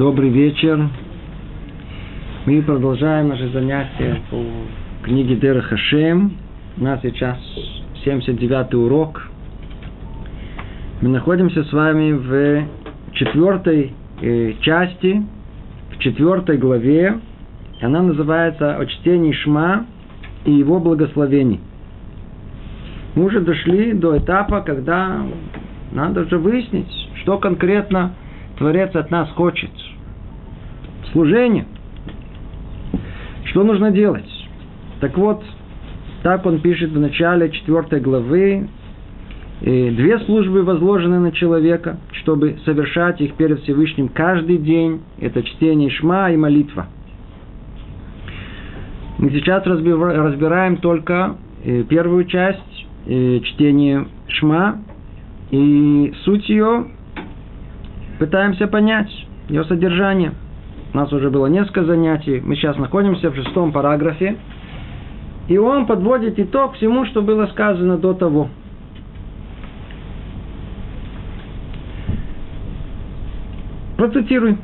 Добрый вечер. Мы продолжаем наши занятия по книге Дера Хашем. У нас сейчас 79 урок. Мы находимся с вами в четвертой э, части, в четвертой главе. Она называется «О чтении Шма и его благословений». Мы уже дошли до этапа, когда надо уже выяснить, что конкретно Творец от нас хочет. Служение. Что нужно делать? Так вот, так он пишет в начале четвертой главы. Две службы возложены на человека, чтобы совершать их перед Всевышним каждый день. Это чтение Шма и молитва. Мы сейчас разбираем только э, первую часть, э, чтение Шма, и суть ее пытаемся понять, ее содержание. У нас уже было несколько занятий. Мы сейчас находимся в шестом параграфе. И он подводит итог всему, что было сказано до того. Процитируй.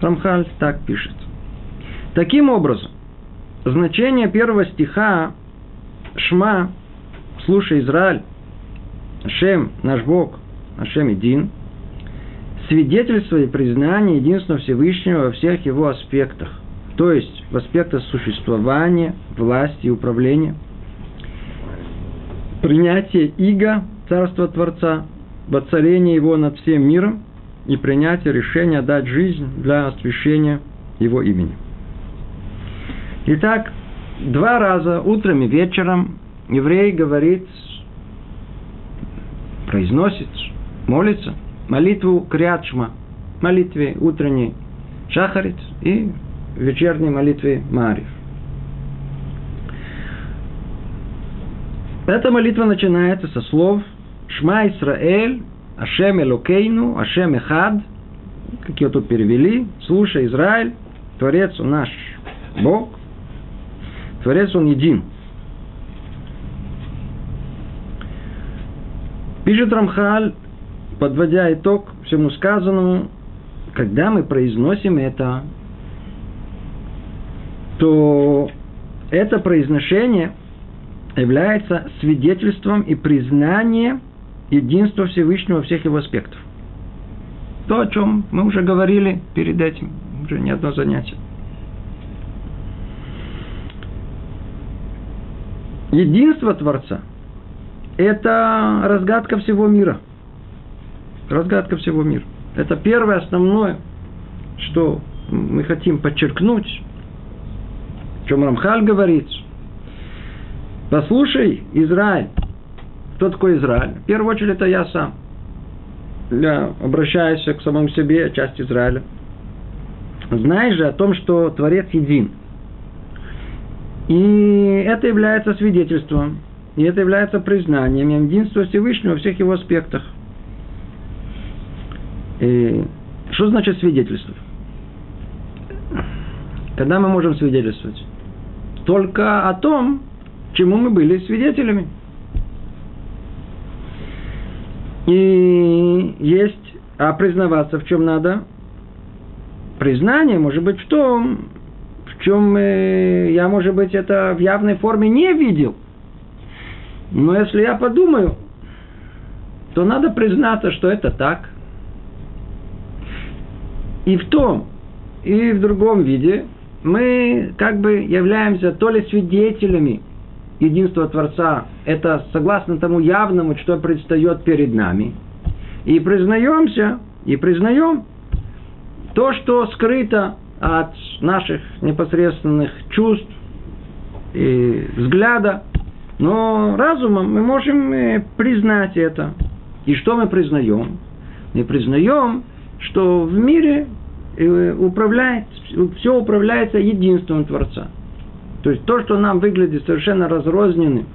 Рамхаль так пишет. Таким образом, значение первого стиха Шма, слушай, Израиль, Ашем, наш Бог, Ашем един, свидетельство и признание единства Всевышнего во всех его аспектах, то есть в аспектах существования, власти и управления, принятие иго, царства Творца, воцарение его над всем миром и принятие решения дать жизнь для освящения его имени. Итак, два раза, утром и вечером, еврей говорит произносит, молится, молитву Криатшма, молитве утренней Шахарит и вечерней молитве Марив. Эта молитва начинается со слов Шма Исраэль, Ашем Элокейну, Ашем Эхад, как ее тут перевели, слушай, Израиль, Творец он наш Бог, Творец он един – Пишет Рамхаль, подводя итог всему сказанному, когда мы произносим это, то это произношение является свидетельством и признанием единства Всевышнего во всех его аспектов. То, о чем мы уже говорили перед этим, уже не одно занятие. Единство Творца – это разгадка всего мира. Разгадка всего мира. Это первое основное, что мы хотим подчеркнуть, о чем Рамхаль говорит. Послушай, Израиль. Кто такой Израиль? В первую очередь, это я сам. Я обращаюсь к самому себе, часть Израиля. Знаешь же о том, что Творец един. И это является свидетельством и это является признанием единства Всевышнего во всех его аспектах. И что значит свидетельство? Когда мы можем свидетельствовать? Только о том, чему мы были свидетелями. И есть, а признаваться в чем надо? Признание может быть в том, в чем я, может быть, это в явной форме не видел – но если я подумаю, то надо признаться, что это так. И в том, и в другом виде мы как бы являемся то ли свидетелями единства Творца, это согласно тому явному, что предстает перед нами, и признаемся, и признаем то, что скрыто от наших непосредственных чувств и взгляда, но разумом мы можем признать это. И что мы признаем? Мы признаем, что в мире э, управляет, все управляется единством Творца. То есть то, что нам выглядит совершенно разрозненным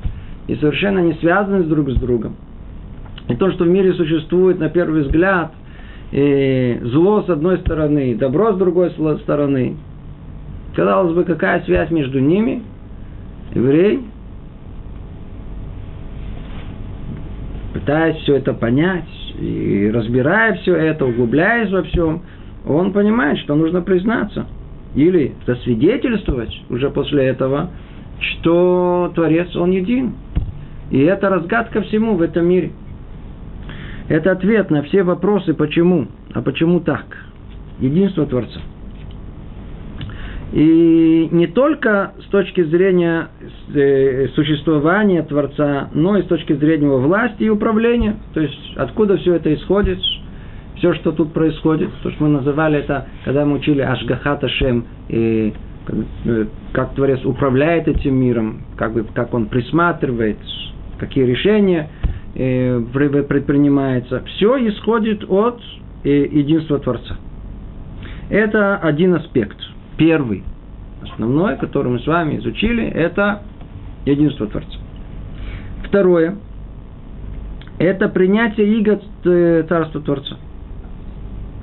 и совершенно не связанным друг с другом. И то, что в мире существует на первый взгляд, и э, зло с одной стороны, добро с другой стороны. Казалось бы, какая связь между ними? Еврей пытаясь все это понять, и разбирая все это, углубляясь во всем, он понимает, что нужно признаться или засвидетельствовать уже после этого, что Творец, Он един. И это разгадка всему в этом мире. Это ответ на все вопросы, почему. А почему так? Единство Творца. И не только с точки зрения э, существования Творца, но и с точки зрения его власти и управления. То есть, откуда все это исходит, все, что тут происходит, то, что мы называли это, когда мы учили Ашгахата Шем, и э, как Творец управляет этим миром, как, бы, как он присматривает, какие решения э, предпринимаются. Все исходит от единства Творца. Это один аспект – Первый, основной, который мы с вами изучили, это единство Творца. Второе, это принятие иго э, Царства Творца.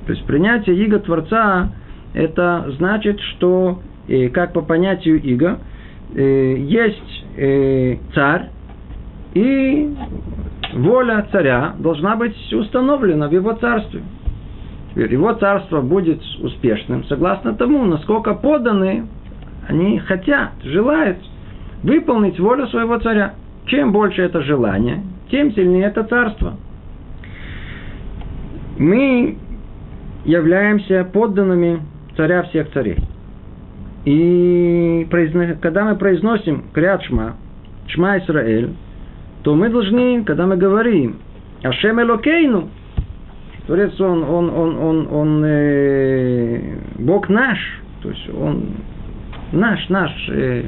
То есть принятие иго Творца, это значит, что, э, как по понятию иго, э, есть царь, и воля царя должна быть установлена в его царстве его царство будет успешным, согласно тому, насколько подданные они хотят, желают выполнить волю своего царя. Чем больше это желание, тем сильнее это царство. Мы являемся подданными царя всех царей. И когда мы произносим Криат Шма, Шма Исраэль, то мы должны, когда мы говорим Ашем Элокейну, Творец, он, он, он, он, он э, Бог наш, то есть он наш, наш. Э,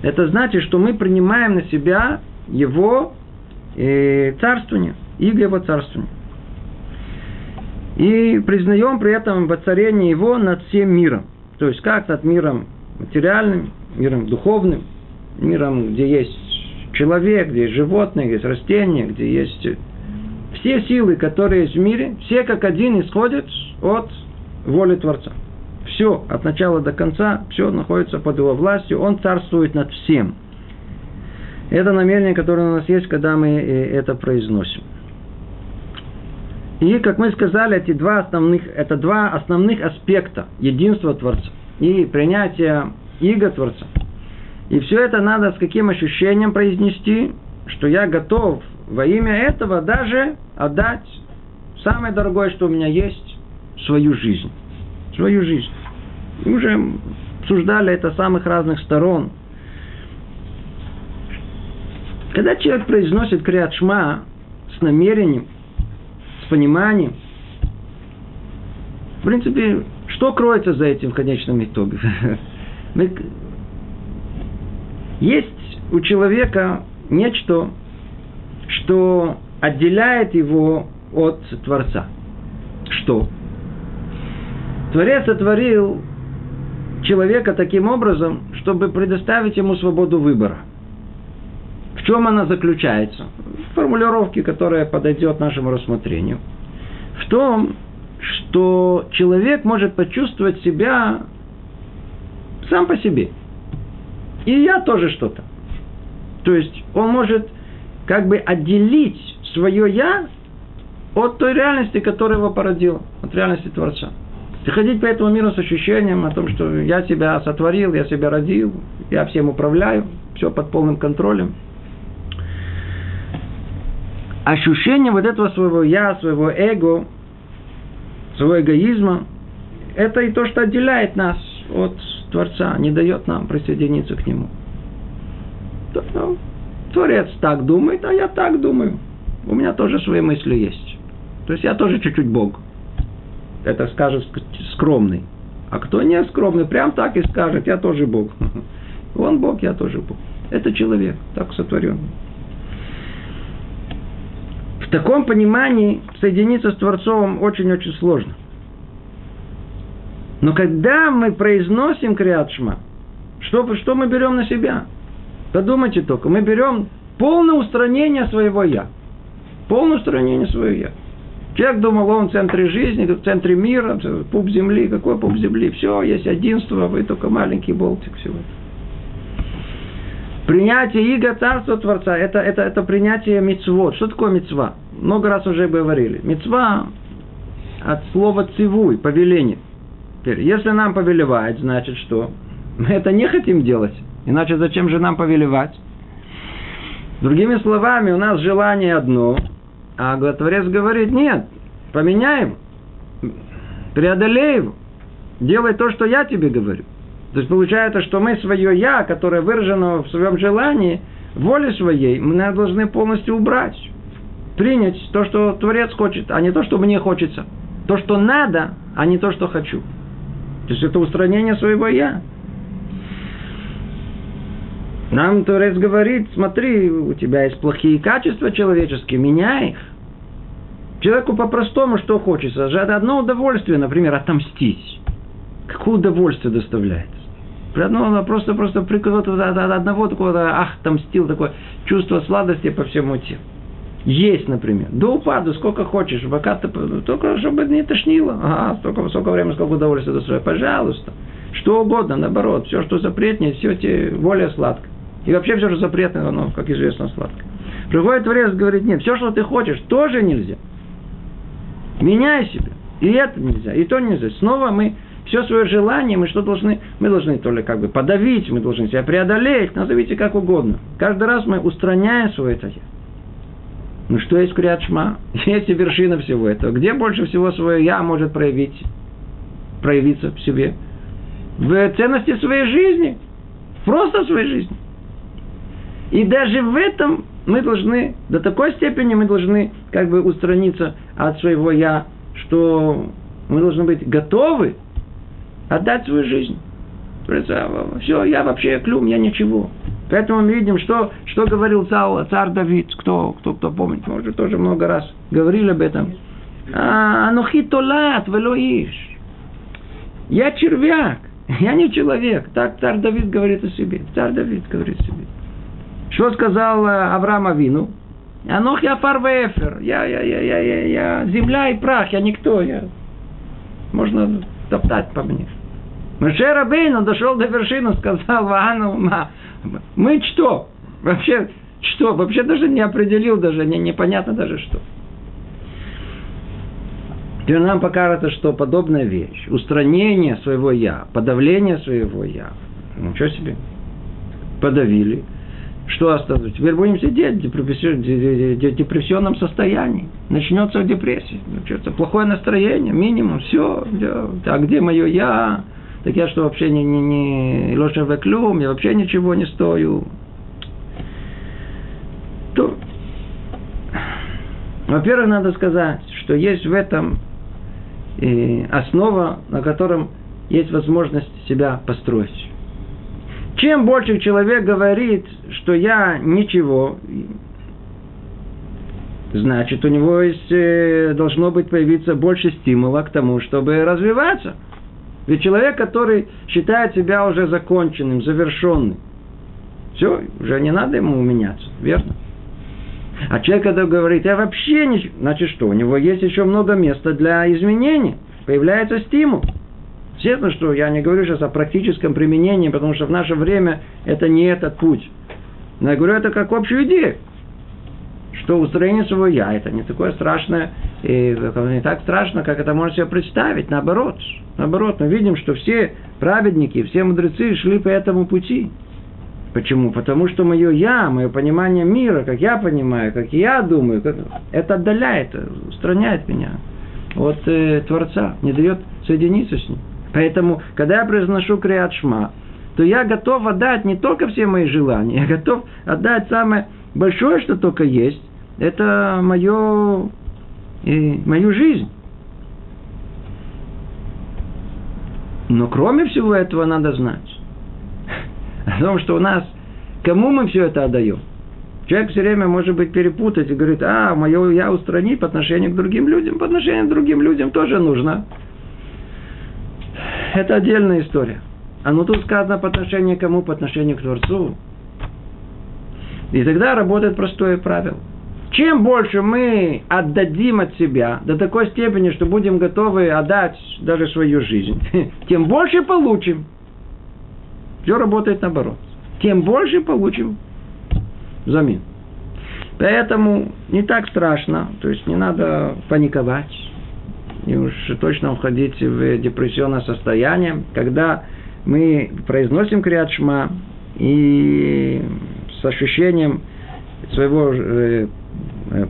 это значит, что мы принимаем на себя его э, царствование, иго его царствование. И признаем при этом воцарение его над всем миром. То есть как над миром материальным, миром духовным, миром, где есть человек, где есть животные, где есть растения, где есть все силы, которые есть в мире, все как один исходят от воли Творца. Все, от начала до конца, все находится под его властью, он царствует над всем. Это намерение, которое у нас есть, когда мы э, это произносим. И, как мы сказали, эти два основных, это два основных аспекта единства Творца и принятия иго Творца. И все это надо с каким ощущением произнести, что я готов во имя этого даже отдать самое дорогое, что у меня есть, свою жизнь. Свою жизнь. Мы уже обсуждали это с самых разных сторон. Когда человек произносит криат с намерением, с пониманием, в принципе, что кроется за этим в конечном итоге? Есть у человека нечто, что отделяет его от Творца. Что? Творец сотворил человека таким образом, чтобы предоставить ему свободу выбора. В чем она заключается? В формулировке, которая подойдет нашему рассмотрению. В том, что человек может почувствовать себя сам по себе. И я тоже что-то. То есть он может как бы отделить свое «я» от той реальности, которая его породила, от реальности Творца. И ходить по этому миру с ощущением о том, что я себя сотворил, я себя родил, я всем управляю, все под полным контролем. Ощущение вот этого своего «я», своего эго, своего эгоизма, это и то, что отделяет нас от Творца, не дает нам присоединиться к Нему. Творец так думает, а я так думаю. У меня тоже свои мысли есть. То есть я тоже чуть-чуть Бог. Это скажет скромный. А кто не скромный, прям так и скажет, я тоже Бог. Он Бог, я тоже Бог. Это человек, так сотворен. В таком понимании соединиться с Творцом очень-очень сложно. Но когда мы произносим Криатшма, что, что мы берем на себя – Подумайте только, мы берем полное устранение своего «я». Полное устранение своего «я». Человек думал, он в центре жизни, в центре мира, пуп земли. Какой пуп земли? Все, есть единство, вы только маленький болтик всего. Принятие иго царства Творца это, это, это принятие мецвод. Что такое мецва? Много раз уже говорили. Мецва от слова цивуй, повеление. Теперь, если нам повелевает, значит что? Мы это не хотим делать. Иначе зачем же нам повелевать? Другими словами, у нас желание одно, а Творец говорит, нет, поменяем, преодолеем, делай то, что я тебе говорю. То есть получается, что мы свое «я», которое выражено в своем желании, воле своей, мы должны полностью убрать. Принять то, что Творец хочет, а не то, что мне хочется. То, что надо, а не то, что хочу. То есть это устранение своего «я». Нам Творец говорит, смотри, у тебя есть плохие качества человеческие, меняй. Человеку по-простому что хочется? Это одно удовольствие, например, отомстить. Какое удовольствие доставляет? Одно, просто, просто прикол от одного такого, ах, отомстил, такое чувство сладости по всему телу. Есть, например. До упаду, сколько хочешь, пока ты, только чтобы не тошнило. Ага, столько, сколько времени, сколько удовольствия доставляет. Пожалуйста. Что угодно, наоборот. Все, что запретнее, все те более сладко. И вообще все, что запретное, оно, как известно, сладко. Приходит Творец говорит, нет, все, что ты хочешь, тоже нельзя. Меняй себя. И это нельзя, и то нельзя. Снова мы все свое желание, мы что должны? Мы должны то ли как бы подавить, мы должны себя преодолеть, назовите как угодно. Каждый раз мы устраняем свое это я. Ну что есть Криат Шма? Есть и вершина всего этого. Где больше всего свое я может проявить, проявиться в себе? В ценности своей жизни. Просто в своей жизни. И даже в этом мы должны, до такой степени мы должны как бы устраниться от своего «я», что мы должны быть готовы отдать свою жизнь. Все, я вообще клюм, я ничего. Поэтому мы видим, что, что говорил царь, царь Давид, кто, кто, кто помнит, мы уже тоже много раз говорили об этом. А, Анухи толат, велоиш. Я червяк, я не человек. Так царь Давид говорит о себе. Царь Давид говорит о себе. Что сказал Авраам Авину? Анох я фарвефер. Я, я, я, я, я, я, земля и прах, я никто. Я... Можно топтать по мне. Маше Рабейн, дошел до вершины, сказал Ваану, мы что? Вообще, что? Вообще даже не определил, даже не, непонятно даже что. Теперь нам покажется, что подобная вещь, устранение своего «я», подавление своего «я», ну, что себе, подавили – что осталось? Теперь будем сидеть в депрессионном состоянии. Начнется депрессия. Начнется плохое настроение, минимум, все. А где мое я? Так я что, вообще не, не, не лошадь веклюм, я вообще ничего не стою. То, во-первых, надо сказать, что есть в этом э, основа, на котором есть возможность себя построить. Чем больше человек говорит, что я ничего, значит, у него есть, э, должно быть появиться больше стимула к тому, чтобы развиваться. Ведь человек, который считает себя уже законченным, завершенным, все, уже не надо ему меняться, верно? А человек, когда говорит, я вообще не... Значит, что? У него есть еще много места для изменений. Появляется стимул. Естественно, что я не говорю сейчас о практическом применении, потому что в наше время это не этот путь. Но я говорю это как общую идею. Что устроение своего я, это не такое страшное, и не так страшно, как это можно себе представить. Наоборот, наоборот, мы видим, что все праведники, все мудрецы шли по этому пути. Почему? Потому что мое я, мое понимание мира, как я понимаю, как я думаю, как... это отдаляет, устраняет меня от э, Творца, не дает соединиться с ним. Поэтому, когда я произношу криат шма, то я готов отдать не только все мои желания, я готов отдать самое большое, что только есть. Это мое, и мою жизнь. Но кроме всего этого надо знать о том, что у нас, кому мы все это отдаем. Человек все время может быть перепутать и говорит, а, мое я устранить по отношению к другим людям. По отношению к другим людям тоже нужно это отдельная история. А ну тут сказано по отношению к кому? По отношению к Творцу. И тогда работает простое правило. Чем больше мы отдадим от себя до такой степени, что будем готовы отдать даже свою жизнь, тем больше получим. Все работает наоборот. Тем больше получим взамен. Поэтому не так страшно, то есть не надо паниковать и уж точно входить в депрессионное состояние, когда мы произносим Криат Шма и с ощущением своего э,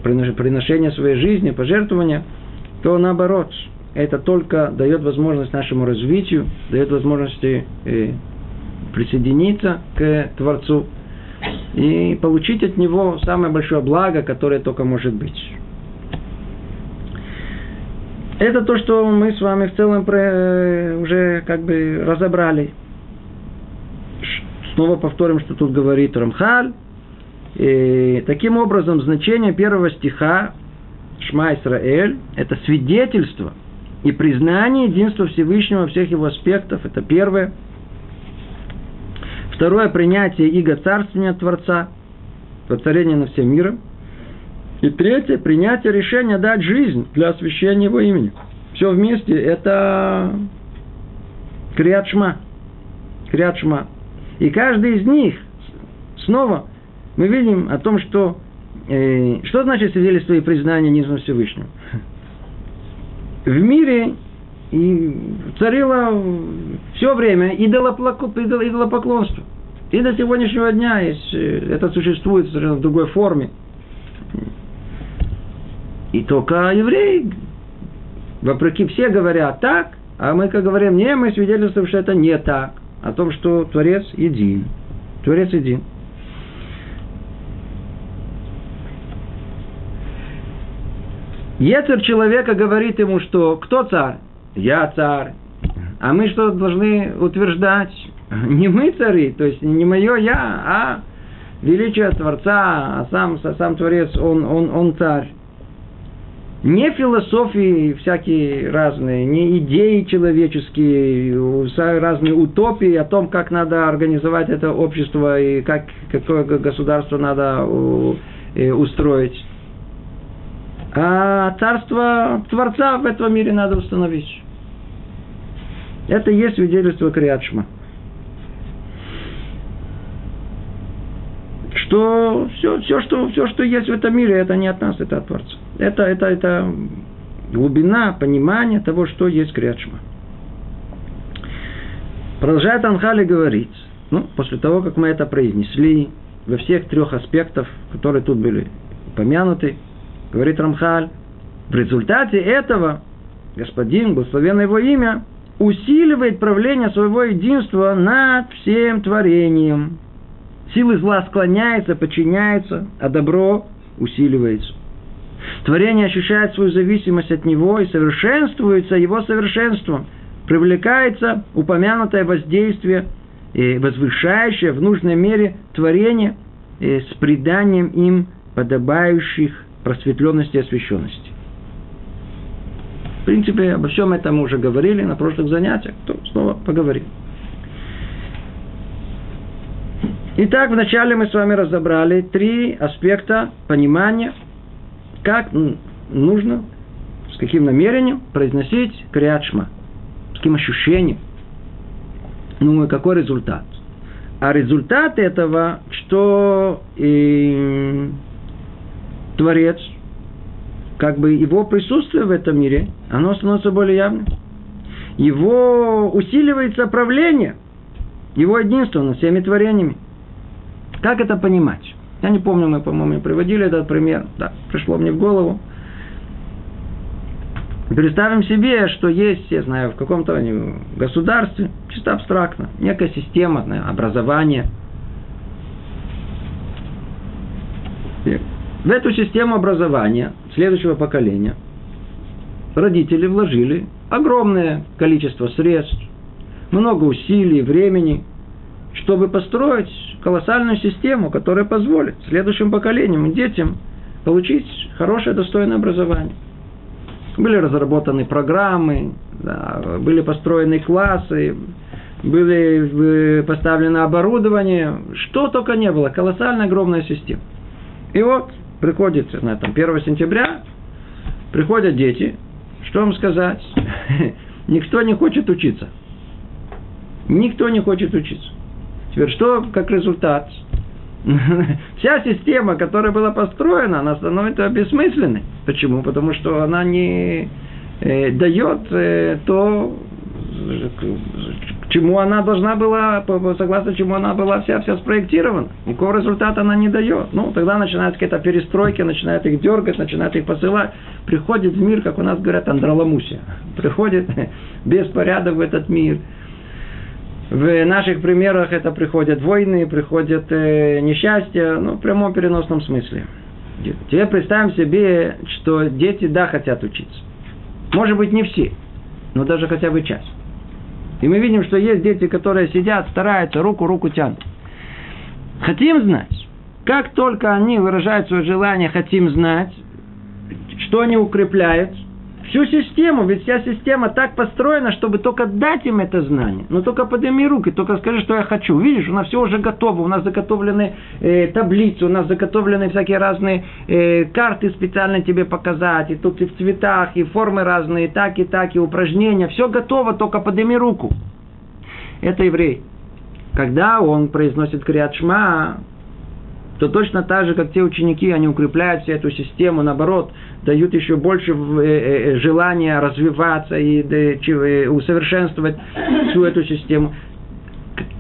приношения своей жизни, пожертвования, то наоборот, это только дает возможность нашему развитию, дает возможности э, присоединиться к Творцу и получить от Него самое большое благо, которое только может быть. Это то, что мы с вами в целом э, уже как бы разобрали. Снова повторим, что тут говорит Рамхаль. И таким образом, значение первого стиха Шма Исраэль – это свидетельство и признание единства Всевышнего во всех его аспектов. Это первое. Второе – принятие иго царствования Творца, воцарение на всем миром. И третье – принятие решения дать жизнь для освящения его имени. Все вместе – это Криат Шма. Криат Шма. И каждый из них снова мы видим о том, что э, что значит свидетельство и признание низом Всевышнего. В мире и царило все время идолопоклонство. И до сегодняшнего дня есть, это существует в другой форме. И только евреи, вопреки все говорят так, а мы как говорим, не, мы свидетельствуем, что это не так. О том, что Творец един. Творец един. Ецер человека говорит ему, что кто царь? Я царь. А мы что должны утверждать? Не мы цари, то есть не мое я, а величие Творца, а сам, сам Творец, он, он, он царь. Не философии всякие разные, не идеи человеческие, разные утопии о том, как надо организовать это общество и как, какое государство надо э, устроить. А царство Творца в этом мире надо установить. Это и есть свидетельство Криадшма. Что все, все, что, все, что есть в этом мире, это не от нас, это от Творца. Это, это, это глубина понимания того, что есть Криадшма. Продолжает Анхали говорить, ну, после того, как мы это произнесли, во всех трех аспектах, которые тут были упомянуты, говорит Рамхаль, в результате этого господин, благословенное его имя, усиливает правление своего единства над всем творением. Силы зла склоняются, подчиняются, а добро усиливается. Творение ощущает свою зависимость от него и совершенствуется его совершенством. Привлекается упомянутое воздействие и возвышающее в нужной мере творение с приданием им подобающих просветленности и освященности. В принципе, обо всем этом мы уже говорили на прошлых занятиях, то снова поговорим. Итак, вначале мы с вами разобрали три аспекта понимания, как нужно, с каким намерением произносить криачма, с каким ощущением, ну и какой результат. А результат этого, что и Творец, как бы его присутствие в этом мире, оно становится более явным. Его усиливается правление, его единство над всеми творениями. Как это понимать? Я не помню, мы, по-моему, приводили этот пример. Да, пришло мне в голову. Представим себе, что есть, я знаю, в каком-то государстве, чисто абстрактно, некая система, образование. В эту систему образования следующего поколения родители вложили огромное количество средств, много усилий, времени, чтобы построить колоссальную систему, которая позволит следующим поколениям и детям получить хорошее, достойное образование. Были разработаны программы, да, были построены классы, были поставлено оборудование, что только не было, колоссальная огромная система. И вот приходит, знаю, там 1 сентября, приходят дети, что вам сказать? Никто не хочет учиться. Никто не хочет учиться. Теперь что как результат? Вся система, которая была построена, она становится бессмысленной. Почему? Потому что она не, э, дает э, то, к чему она должна была, согласно чему она была вся, вся спроектирована. Никакого результата она не дает. Ну, тогда начинается какая-то перестройка, начинает их дергать, начинает их посылать. Приходит в мир, как у нас говорят, андроломусия. Приходит беспорядок в этот мир. В наших примерах это приходят войны, приходят э, несчастья, ну, в прямом переносном смысле. Теперь представим себе, что дети, да, хотят учиться. Может быть, не все, но даже хотя бы часть. И мы видим, что есть дети, которые сидят, стараются, руку руку тянут. Хотим знать. Как только они выражают свое желание, хотим знать, что они укрепляют – всю систему, ведь вся система так построена, чтобы только дать им это знание. Но только подними руки, только скажи, что я хочу. Видишь, у нас все уже готово, у нас заготовлены э, таблицы, у нас заготовлены всякие разные э, карты специально тебе показать, и тут и в цветах, и формы разные, и так, и так, и упражнения. Все готово, только подними руку. Это еврей. Когда он произносит криат шма, то точно так же, как те ученики, они укрепляют всю эту систему, наоборот, дают еще больше э, э, желания развиваться и усовершенствовать всю эту систему.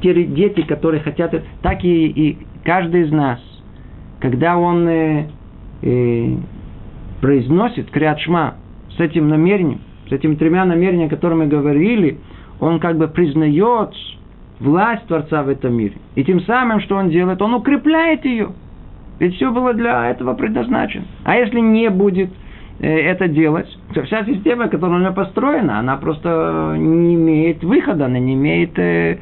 Те дети, которые хотят, так и, и каждый из нас, когда он э, э, произносит криатшма с этим намерением, с этими тремя намерениями, о которых мы говорили, он как бы признает власть Творца в этом мире. И тем самым, что он делает, он укрепляет ее. Ведь все было для этого предназначено. А если не будет э, это делать, то вся система, которая у него построена, она просто не имеет выхода, она не имеет, э,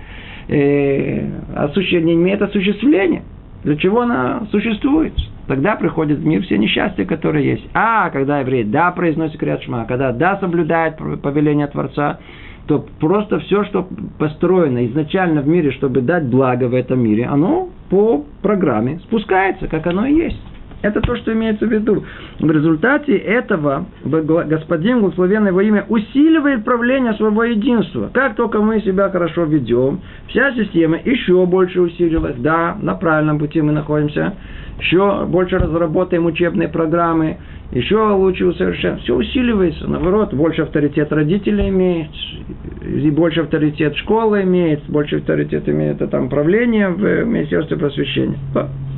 э, осуществ... не имеет осуществления. Для чего она существует? Тогда приходит в мир все несчастья, которые есть. А когда еврей да произносит крят когда да соблюдает повеление Творца, то просто все, что построено изначально в мире, чтобы дать благо в этом мире, оно по программе спускается, как оно и есть. Это то, что имеется в виду. В результате этого Господин, благословенное его имя, усиливает правление своего единства. Как только мы себя хорошо ведем, вся система еще больше усилилась. Да, на правильном пути мы находимся. Еще больше разработаем учебные программы, еще лучше усовершенствовать. Все усиливается, наоборот, больше авторитет родителей имеет, и больше авторитет школы имеет, больше авторитет имеет это там правление в Министерстве просвещения.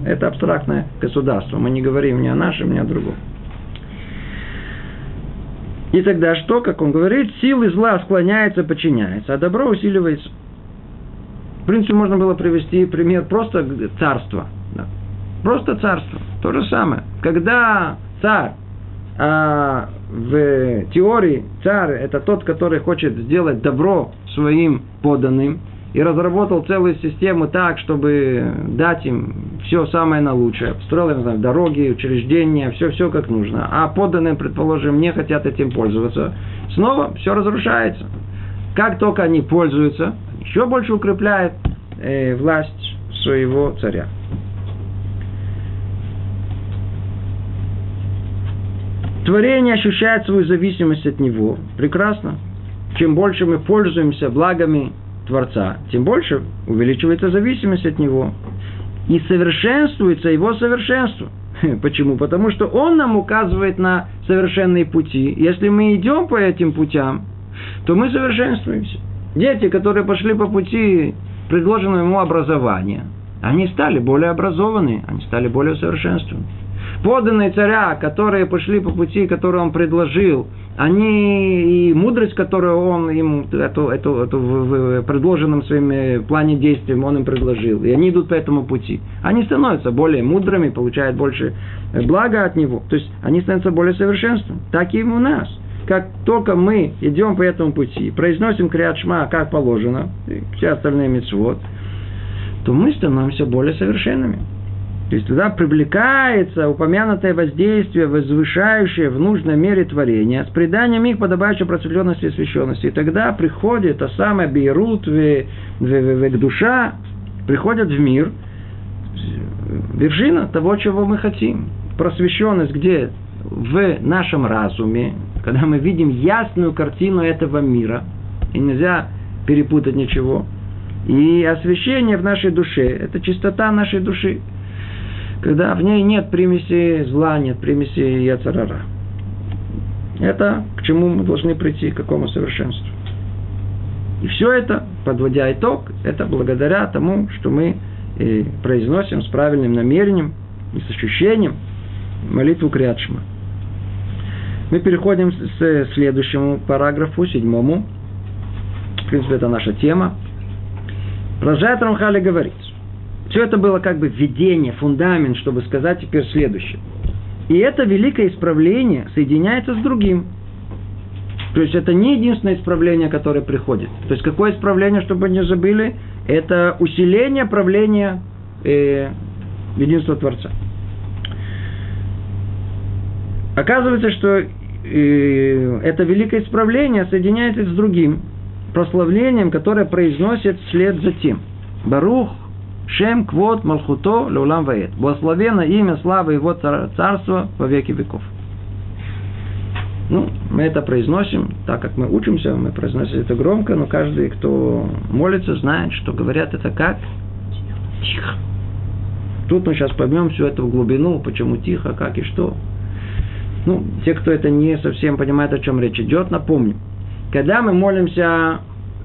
Это абстрактное государство. Мы не говорим ни о нашем, ни о другом. И тогда что, как он говорит, силы зла склоняется, подчиняется, а добро усиливается. В принципе, можно было привести пример просто царства. Да. Просто царство. То же самое. Когда царь. А в теории царь – это тот, который хочет сделать добро своим подданным и разработал целую систему так, чтобы дать им все самое на лучшее. Построил, не знаю, дороги, учреждения, все-все как нужно. А подданные, предположим, не хотят этим пользоваться. Снова все разрушается. Как только они пользуются, еще больше укрепляет э, власть своего царя. Творение ощущает свою зависимость от него. Прекрасно. Чем больше мы пользуемся благами Творца, тем больше увеличивается зависимость от него. И совершенствуется его совершенство. Почему? Потому что он нам указывает на совершенные пути. Если мы идем по этим путям, то мы совершенствуемся. Дети, которые пошли по пути предложенного ему образования, они стали более образованные, они стали более совершенствованными поданные царя, которые пошли по пути, который он предложил, они и мудрость, которую он им, эту, эту, эту в, в предложенном своим э, плане действий он им предложил, и они идут по этому пути, они становятся более мудрыми, получают больше блага от него, то есть они становятся более совершенством. Так и у нас. Как только мы идем по этому пути, произносим криат шма, как положено, все остальные мецвод, то мы становимся более совершенными. То есть туда привлекается упомянутое воздействие, возвышающее в нужной мере творения, с приданием их подобающей просветленности и освященности. И тогда приходит та самая Бейрут, душа, приходит в мир, вершина того, чего мы хотим. Просвещенность где? В нашем разуме, когда мы видим ясную картину этого мира, и нельзя перепутать ничего. И освящение в нашей душе – это чистота нашей души когда в ней нет примеси зла, нет примеси яцерара. Это к чему мы должны прийти, к какому совершенству. И все это, подводя итог, это благодаря тому, что мы э, произносим с правильным намерением и с ощущением молитву Криадшма. Мы переходим к следующему параграфу, седьмому. В принципе, это наша тема. Продолжает Рамхали говорить. Все это было как бы введение, фундамент, чтобы сказать теперь следующее. И это великое исправление соединяется с другим. То есть это не единственное исправление, которое приходит. То есть какое исправление, чтобы не забыли, это усиление правления э, единства Творца. Оказывается, что э, это великое исправление соединяется с другим прославлением, которое произносит вслед за тем. Барух Шем Квот Малхуто Леулам Ваэт. Благословено имя славы его царства во веки веков. Ну, мы это произносим, так как мы учимся, мы произносим это громко, но каждый, кто молится, знает, что говорят это как? Тихо. Тут мы сейчас поймем всю эту глубину, почему тихо, как и что. Ну, те, кто это не совсем понимает, о чем речь идет, напомню. Когда мы молимся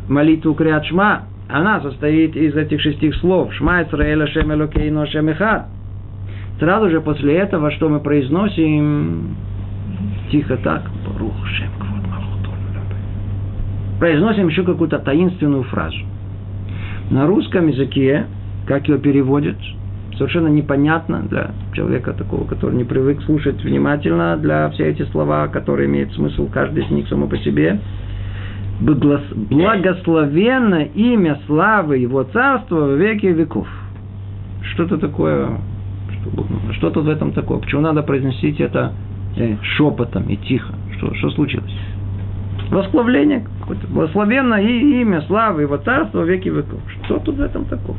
молитву Криат Шма, она состоит из этих шести слов. Шма Исраэля Шем Элокейно Шем Эхад. Сразу же после этого, что мы произносим тихо так, Барух Шем Произносим еще какую-то таинственную фразу. На русском языке, как ее переводят, совершенно непонятно для человека такого, который не привык слушать внимательно, для все эти слова, которые имеют смысл, каждый из них само по себе – благословенно имя славы его царства во веки веков. Что-то такое, что-то в этом такое. Почему надо произносить это э, шепотом и тихо? Что, что случилось? Восславление какое-то. Благословенно и имя славы его царства во веки веков. Что тут в этом такого?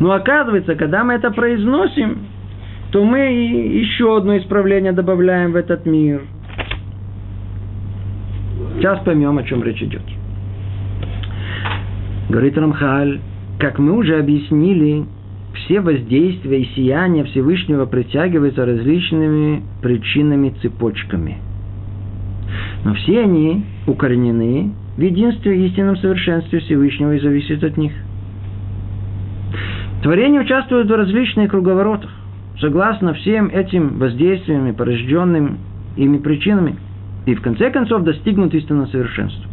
Но оказывается, когда мы это произносим, то мы еще одно исправление добавляем в этот мир – Сейчас поймем, о чем речь идет. Говорит Рамхаль, как мы уже объяснили, все воздействия и сияния Всевышнего притягиваются различными причинами цепочками. Но все они укоренены в единстве истинном совершенстве Всевышнего и зависят от них. Творение участвует в различных круговоротах, согласно всем этим воздействиям, порожденным ими причинами – и в конце концов достигнут истинного совершенства.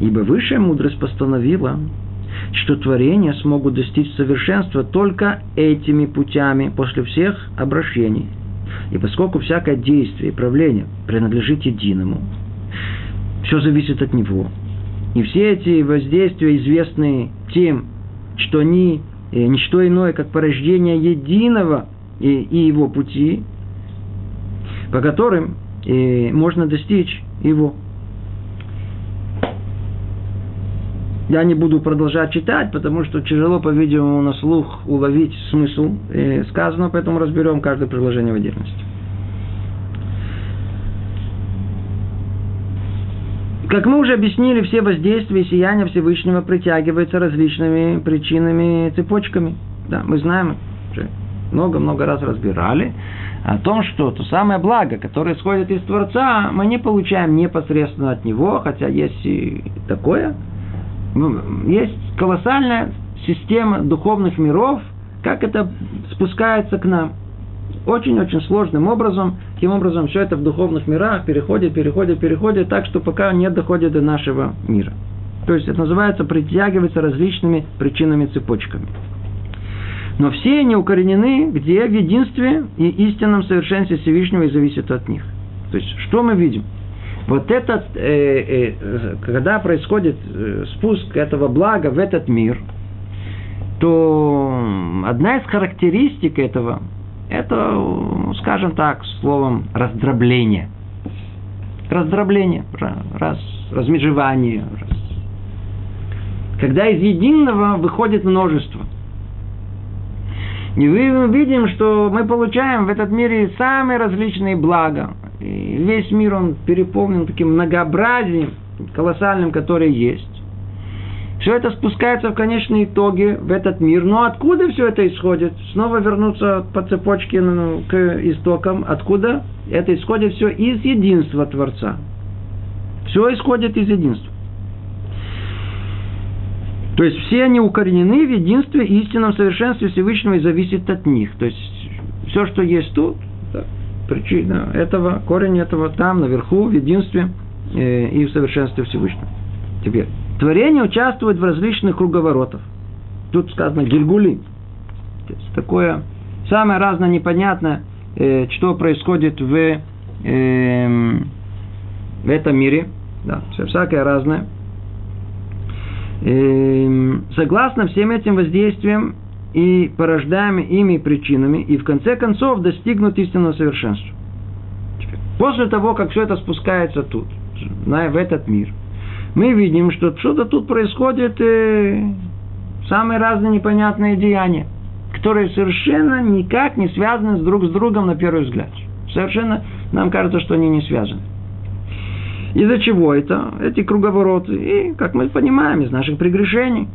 Ибо высшая мудрость постановила, что творения смогут достичь совершенства только этими путями после всех обращений. И поскольку всякое действие и правление принадлежит единому, все зависит от него. И все эти воздействия известны тем, что они э, не что иное, как порождение единого и, и его пути, по которым и можно достичь его. Я не буду продолжать читать, потому что тяжело, по-видимому, на слух уловить смысл э, сказанного, поэтому разберем каждое предложение в отдельности. Как мы уже объяснили, все воздействия и сияния Всевышнего притягиваются различными причинами, цепочками. Да, мы знаем, много-много раз разбирали о том, что то самое благо, которое исходит из Творца, мы не получаем непосредственно от Него, хотя есть и такое. Ну, есть колоссальная система духовных миров, как это спускается к нам. Очень-очень сложным образом. Таким образом, все это в духовных мирах переходит, переходит, переходит, так что пока не доходит до нашего мира. То есть это называется притягивается различными причинами цепочками. Но все они укоренены где? В единстве и истинном совершенстве Всевышнего и зависит от них. То есть, что мы видим? Вот этот, э, э, когда происходит э, спуск этого блага в этот мир, то одна из характеристик этого, это, скажем так, словом раздробление. Раздробление, раз, размежевание. Раз. Когда из единого выходит множество. И мы видим, что мы получаем в этот мире самые различные блага. И весь мир, он переполнен таким многообразием колоссальным, которое есть. Все это спускается в конечном итоге в этот мир. Но откуда все это исходит? Снова вернуться по цепочке ну, к истокам. Откуда? Это исходит все из единства Творца. Все исходит из единства. То есть все они укоренены в единстве истинном совершенстве Всевышнего и зависит от них. То есть все, что есть тут, да, причина этого, корень этого там, наверху, в единстве э, и в совершенстве Всевышнего. Теперь, творение участвует в различных круговоротах. Тут сказано гильгули. То есть такое самое разное непонятное, э, что происходит в, э, в этом мире. Да, все всякое разное. Эм, согласно всем этим воздействиям и порождаемыми ими причинами, и в конце концов достигнут истинного совершенства. После того, как все это спускается тут, в этот мир, мы видим, что что-то тут происходит, э, самые разные непонятные деяния, которые совершенно никак не связаны с друг с другом на первый взгляд. Совершенно нам кажется, что они не связаны. Из-за чего это? Эти круговороты. И, как мы понимаем, из наших прегрешений.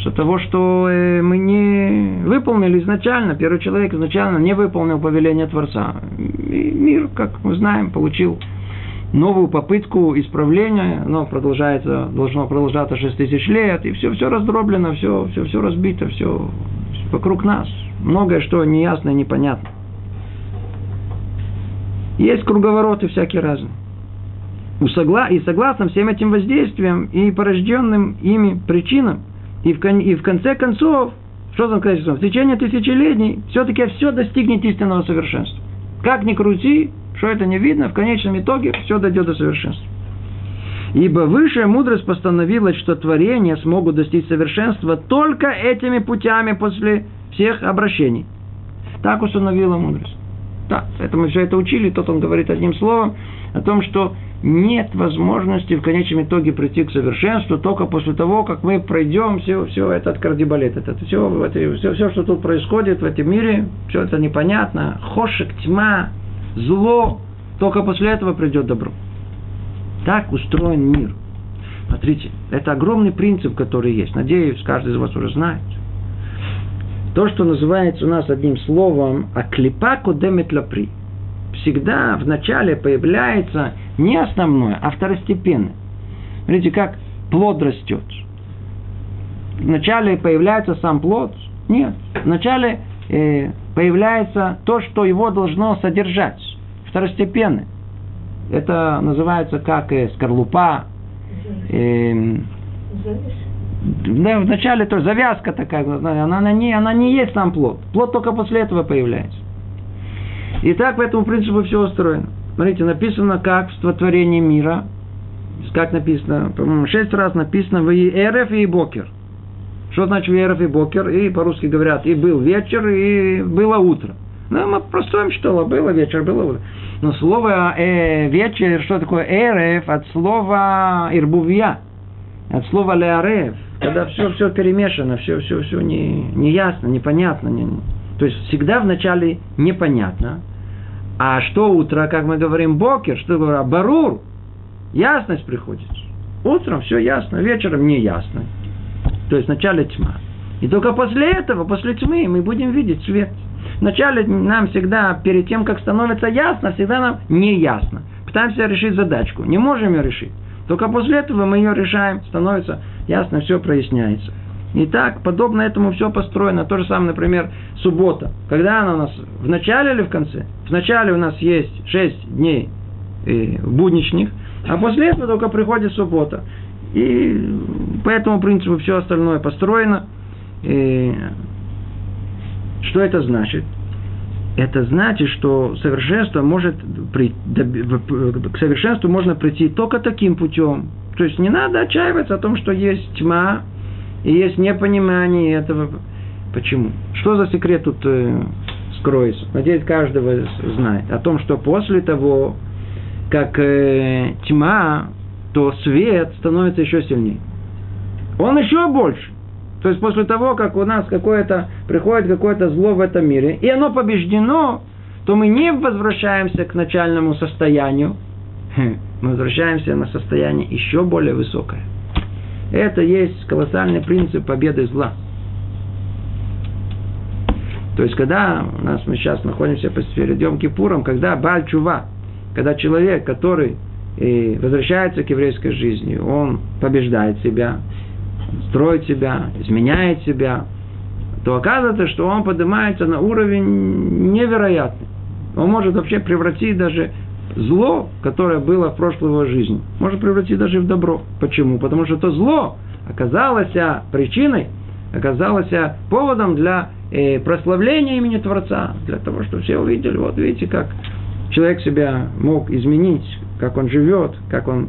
Из-за того, что э, мы не выполнили изначально, первый человек изначально не выполнил повеление Творца. И мир, как мы знаем, получил новую попытку исправления, но продолжается, должно продолжаться 6 тысяч лет, и все, все раздроблено, все, все, все разбито, все вокруг нас. Многое, что неясно и непонятно. Есть круговороты всякие разные и согласно всем этим воздействиям и порожденным ими причинам, и в, и в конце концов, что там сказать, в течение тысячелетий все-таки все достигнет истинного совершенства. Как ни крути, что это не видно, в конечном итоге все дойдет до совершенства. Ибо высшая мудрость постановила, что творения смогут достичь совершенства только этими путями после всех обращений. Так установила мудрость. Да, это мы все это учили, тот он говорит одним словом о том, что нет возможности в конечном итоге прийти к совершенству только после того, как мы пройдем все, все этот кардибалет. Это все, это, все, все, что тут происходит в этом мире, все это непонятно. Хошек, тьма, зло. Только после этого придет добро. Так устроен мир. Смотрите, это огромный принцип, который есть. Надеюсь, каждый из вас уже знает. То, что называется у нас одним словом «аклипа кодемет лапри» всегда в начале появляется не основное, а второстепенное. Смотрите, как плод растет. Вначале появляется сам плод? Нет. Вначале э, появляется то, что его должно содержать. Второстепенное. Это называется как э, скорлупа. Э, да, вначале то завязка такая, она, она, не, она не есть сам плод. Плод только после этого появляется. И так по этому принципу все устроено. Смотрите, написано как в сотворении мира. Как написано? Шесть раз написано в Эреф и Бокер. Что значит Эреф и Бокер? И по-русски говорят, и был вечер, и было утро. Ну, мы простое читала, было вечер, было утро. Но слово э, вечер, что такое Эреф, от слова Ирбувья, от слова Леарев, когда все, все перемешано, все, все, все не, не ясно, непонятно. Не, то есть всегда вначале непонятно, а что утро, как мы говорим, бокер, что говорю, барур, ясность приходит. Утром все ясно, вечером не ясно. То есть вначале тьма. И только после этого, после тьмы, мы будем видеть свет. Вначале нам всегда, перед тем, как становится ясно, всегда нам не ясно. Пытаемся решить задачку. Не можем ее решить. Только после этого мы ее решаем, становится ясно, все проясняется. И так, подобно этому все построено. То же самое, например, суббота. Когда она у нас в начале или в конце? В начале у нас есть 6 дней э, будничных, а после этого только приходит суббота. И по этому принципу все остальное построено. И что это значит? Это значит, что совершенство может при, к совершенству можно прийти только таким путем. То есть не надо отчаиваться о том, что есть тьма, и есть непонимание этого. Почему? Что за секрет тут э, скроется? Надеюсь, каждого знает. О том, что после того, как э, тьма, то свет становится еще сильнее. Он еще больше. То есть после того, как у нас какое-то, приходит какое-то зло в этом мире, и оно побеждено, то мы не возвращаемся к начальному состоянию, мы возвращаемся на состояние еще более высокое. Это есть колоссальный принцип победы зла. То есть, когда у нас мы сейчас находимся перед Йом Кипуром, когда Бальчува, когда человек, который э, возвращается к еврейской жизни, он побеждает себя, строит себя, изменяет себя, то оказывается, что он поднимается на уровень невероятный. Он может вообще превратить даже зло, которое было в прошлой его жизни, может превратить даже в добро. Почему? Потому что то зло оказалось причиной, оказалось поводом для э, прославления имени Творца, для того, чтобы все увидели, вот видите, как человек себя мог изменить, как он живет, как он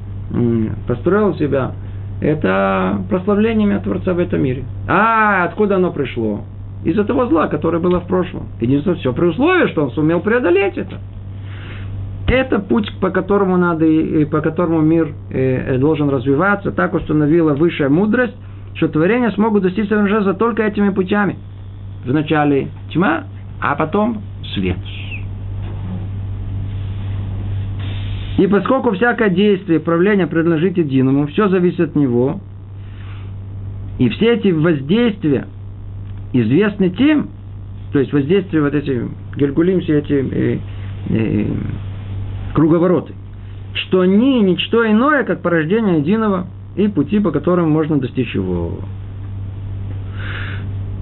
построил себя. Это прославление имени Творца в этом мире. А откуда оно пришло? Из-за того зла, которое было в прошлом. Единственное, все при условии, что он сумел преодолеть это. Это путь, по которому надо, и по которому мир э, должен развиваться. Так установила высшая мудрость, что творения смогут достичь совершенства только этими путями. Вначале тьма, а потом свет. И поскольку всякое действие, правление принадлежит единому, все зависит от него, и все эти воздействия известны тем, то есть воздействие вот эти Гергулим, все эти э, э, круговороты, что они ничто иное, как порождение единого и пути, по которым можно достичь его.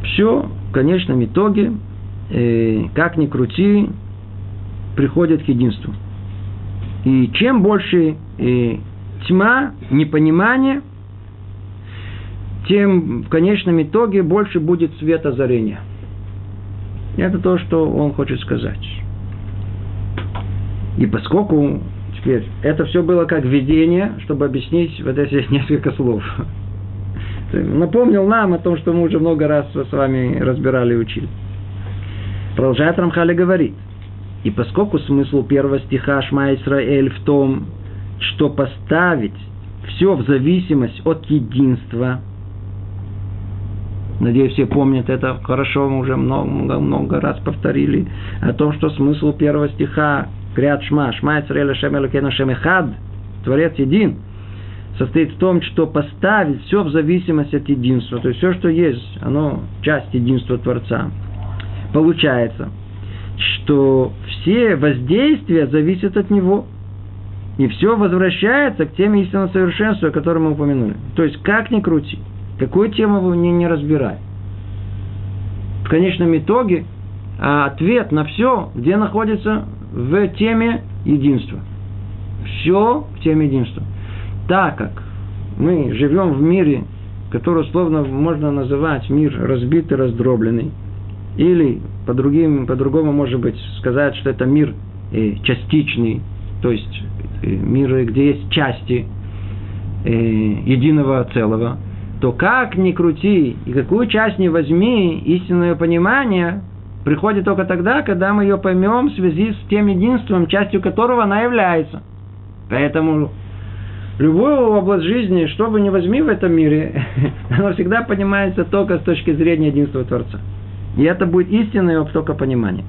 Все в конечном итоге, э, как ни крути, приходит к единству. И чем больше э, тьма, непонимание, тем в конечном итоге больше будет света озарения. Это то, что он хочет сказать. И поскольку теперь это все было как видение, чтобы объяснить вот эти несколько слов. Напомнил нам о том, что мы уже много раз с вами разбирали и учили. Продолжает Рамхали говорит. И поскольку смысл первого стиха Шма Исраэль в том, что поставить все в зависимость от единства, надеюсь, все помнят это хорошо, мы уже много, много раз повторили, о том, что смысл первого стиха Криат Шма, Шма Исраэля Шем Элокейна Шем Эхад, Творец един, состоит в том, что поставить все в зависимости от единства. То есть все, что есть, оно часть единства Творца. Получается, что все воздействия зависят от него. И все возвращается к теме истинного совершенства, о котором мы упомянули. То есть, как ни крути, какую тему вы не, не разбирай. В конечном итоге а ответ на все, где находится в теме единства. Все в теме единства. Так как мы живем в мире, который условно можно называть мир разбитый, раздробленный, или по другим, по-другому может быть сказать, что это мир э, частичный, то есть э, мир, где есть части э, единого целого, то как ни крути и какую часть ни возьми, истинное понимание приходит только тогда, когда мы ее поймем в связи с тем единством, частью которого она является. Поэтому любую область жизни, что бы ни возьми в этом мире, она всегда понимается только с точки зрения единства Творца. И это будет истинное только понимание.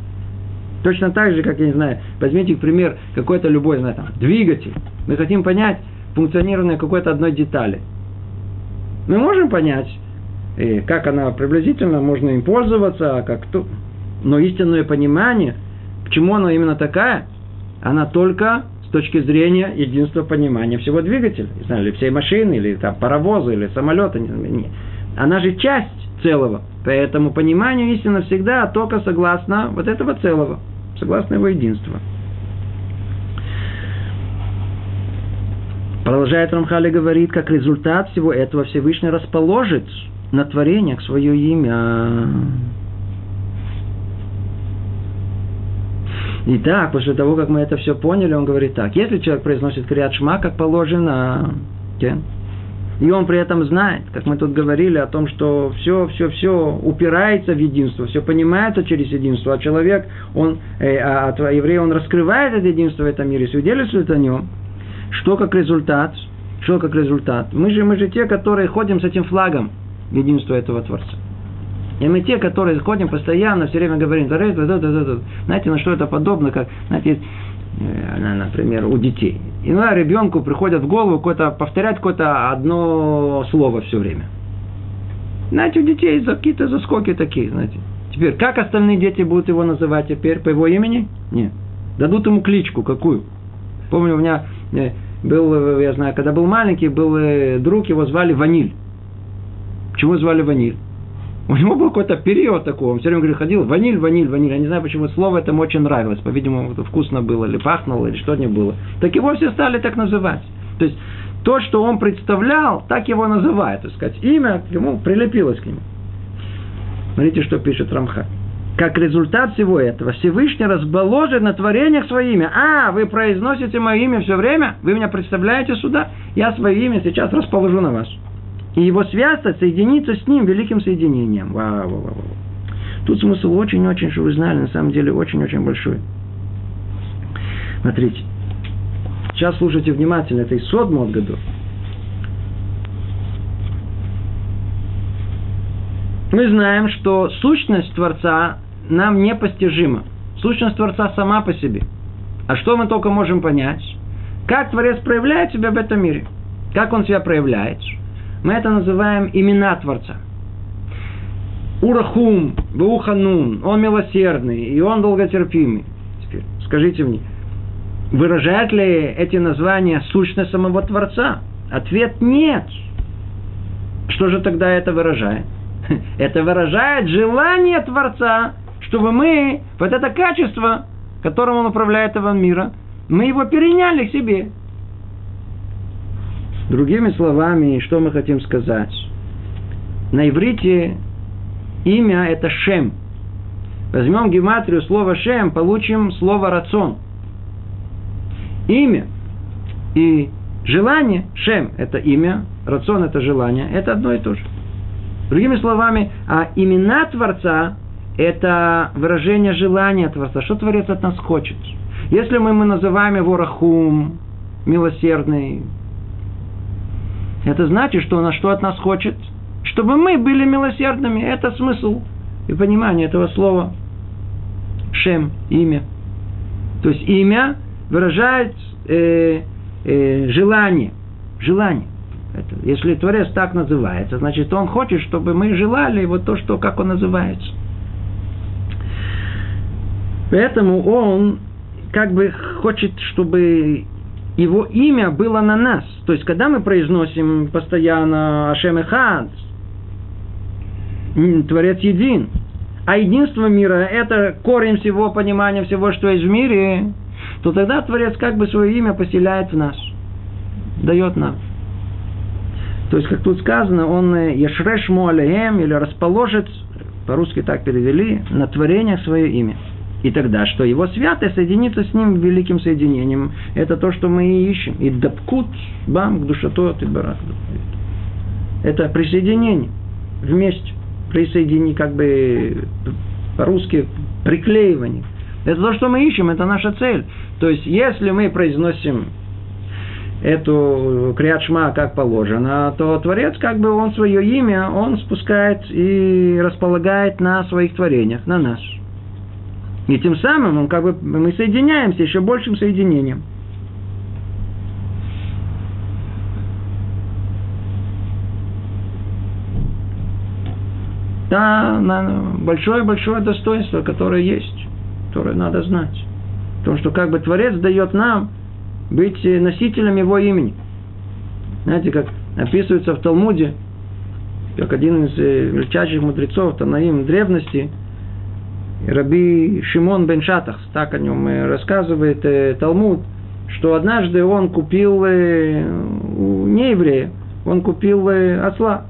Точно так же, как, я не знаю, возьмите, к пример, какой-то любой, знаю, там, двигатель. Мы хотим понять функционирование какой-то одной детали. Мы можем понять, и как она приблизительно, можно им пользоваться, а как но истинное понимание, почему она именно такая, она только с точки зрения единства понимания всего двигателя, не знаю, или всей машины, или там паровоза, или самолета. Она же часть целого. Поэтому понимание истины всегда только согласно вот этого целого, согласно его единства. Продолжает Рамхали говорит, как результат всего этого Всевышний расположит на творениях свое имя. Итак, после того, как мы это все поняли, он говорит так. Если человек произносит криат шма, как положено, и он при этом знает, как мы тут говорили о том, что все, все, все упирается в единство, все понимается через единство, а человек, он, э, а, а еврей, он раскрывает это единство в этом мире, свидетельствует о нем, что как результат, что как результат. Мы же, мы же те, которые ходим с этим флагом единства этого Творца. И мы те, которые ходим постоянно, все время говорим, знаете, на что это подобно, как, знаете, э, например, у детей. Иногда ребенку приходит в голову какое-то, повторять какое-то одно слово все время. Знаете, у детей какие-то заскоки такие, знаете. Теперь, как остальные дети будут его называть теперь? По его имени? Нет. Дадут ему кличку какую? Помню, у меня э, был, я знаю, когда был маленький, был друг, его звали Ваниль. Почему звали Ваниль? У него был какой-то период такой, он все время говорит, ходил, ваниль, ваниль, ваниль. Я не знаю, почему слово это ему очень нравилось. По-видимому, это вкусно было, или пахнуло, или что-нибудь было. Так его все стали так называть. То есть, то, что он представлял, так его называют. Так сказать, имя ему прилепилось к нему. Смотрите, что пишет Рамха. Как результат всего этого, Всевышний разболожит на творениях свое имя. А, вы произносите мое имя все время? Вы меня представляете сюда? Я свое имя сейчас расположу на вас и его связка соединится с ним великим соединением. Вау, вау, вау. Тут смысл очень-очень, что вы знали, на самом деле очень-очень большой. Смотрите. Сейчас слушайте внимательно, это из Содмот году. Мы знаем, что сущность Творца нам непостижима. Сущность Творца сама по себе. А что мы только можем понять? Как Творец проявляет себя в этом мире? Как он себя проявляет? Мы это называем имена Творца. Урахум, Бауханун, он милосердный, и он долготерпимый. Теперь скажите мне, выражает ли эти названия сущность самого Творца? Ответ нет. Что же тогда это выражает? Это выражает желание Творца, чтобы мы, вот это качество, которым он управляет этого мира, мы его переняли к себе. Другими словами, что мы хотим сказать? На иврите имя – это Шем. Возьмем гематрию слова Шем, получим слово рацион. Имя и желание, Шем – это имя, рацион – это желание, это одно и то же. Другими словами, а имена Творца – это выражение желания Творца. Что Творец от нас хочет? Если мы, мы называем его Рахум, милосердный, это значит, что он что от нас хочет? Чтобы мы были милосердными. Это смысл и понимание этого слова. Шем, имя. То есть имя выражает э, э, желание. Желание. Это, если Творец так называется, значит, он хочет, чтобы мы желали вот то, что, как он называется. Поэтому он как бы хочет, чтобы его имя было на нас. То есть, когда мы произносим постоянно Ашем Эхад, Творец един, а единство мира – это корень всего понимания всего, что есть в мире, то тогда Творец как бы свое имя поселяет в нас, дает нам. То есть, как тут сказано, он Яшреш Муалеем или расположит, по-русски так перевели, на творениях свое имя – и тогда что? Его святое соединится с ним великим соединением. Это то, что мы и ищем. И дапкут бам к душато ты барак. Это присоединение вместе. Присоедини, как бы по-русски приклеивание. Это то, что мы ищем, это наша цель. То есть, если мы произносим эту криатшма как положено, то Творец, как бы он свое имя, он спускает и располагает на своих творениях, на нас. И тем самым он как бы, мы соединяемся еще большим соединением. Да, большое-большое достоинство, которое есть, которое надо знать. То, что как бы Творец дает нам быть носителем Его имени. Знаете, как описывается в Талмуде, как один из э, величайших мудрецов Танаим древности – Раби Шимон бен Шатах, так о нем рассказывает э, Талмуд, что однажды он купил э, у нееврея, он купил э, осла.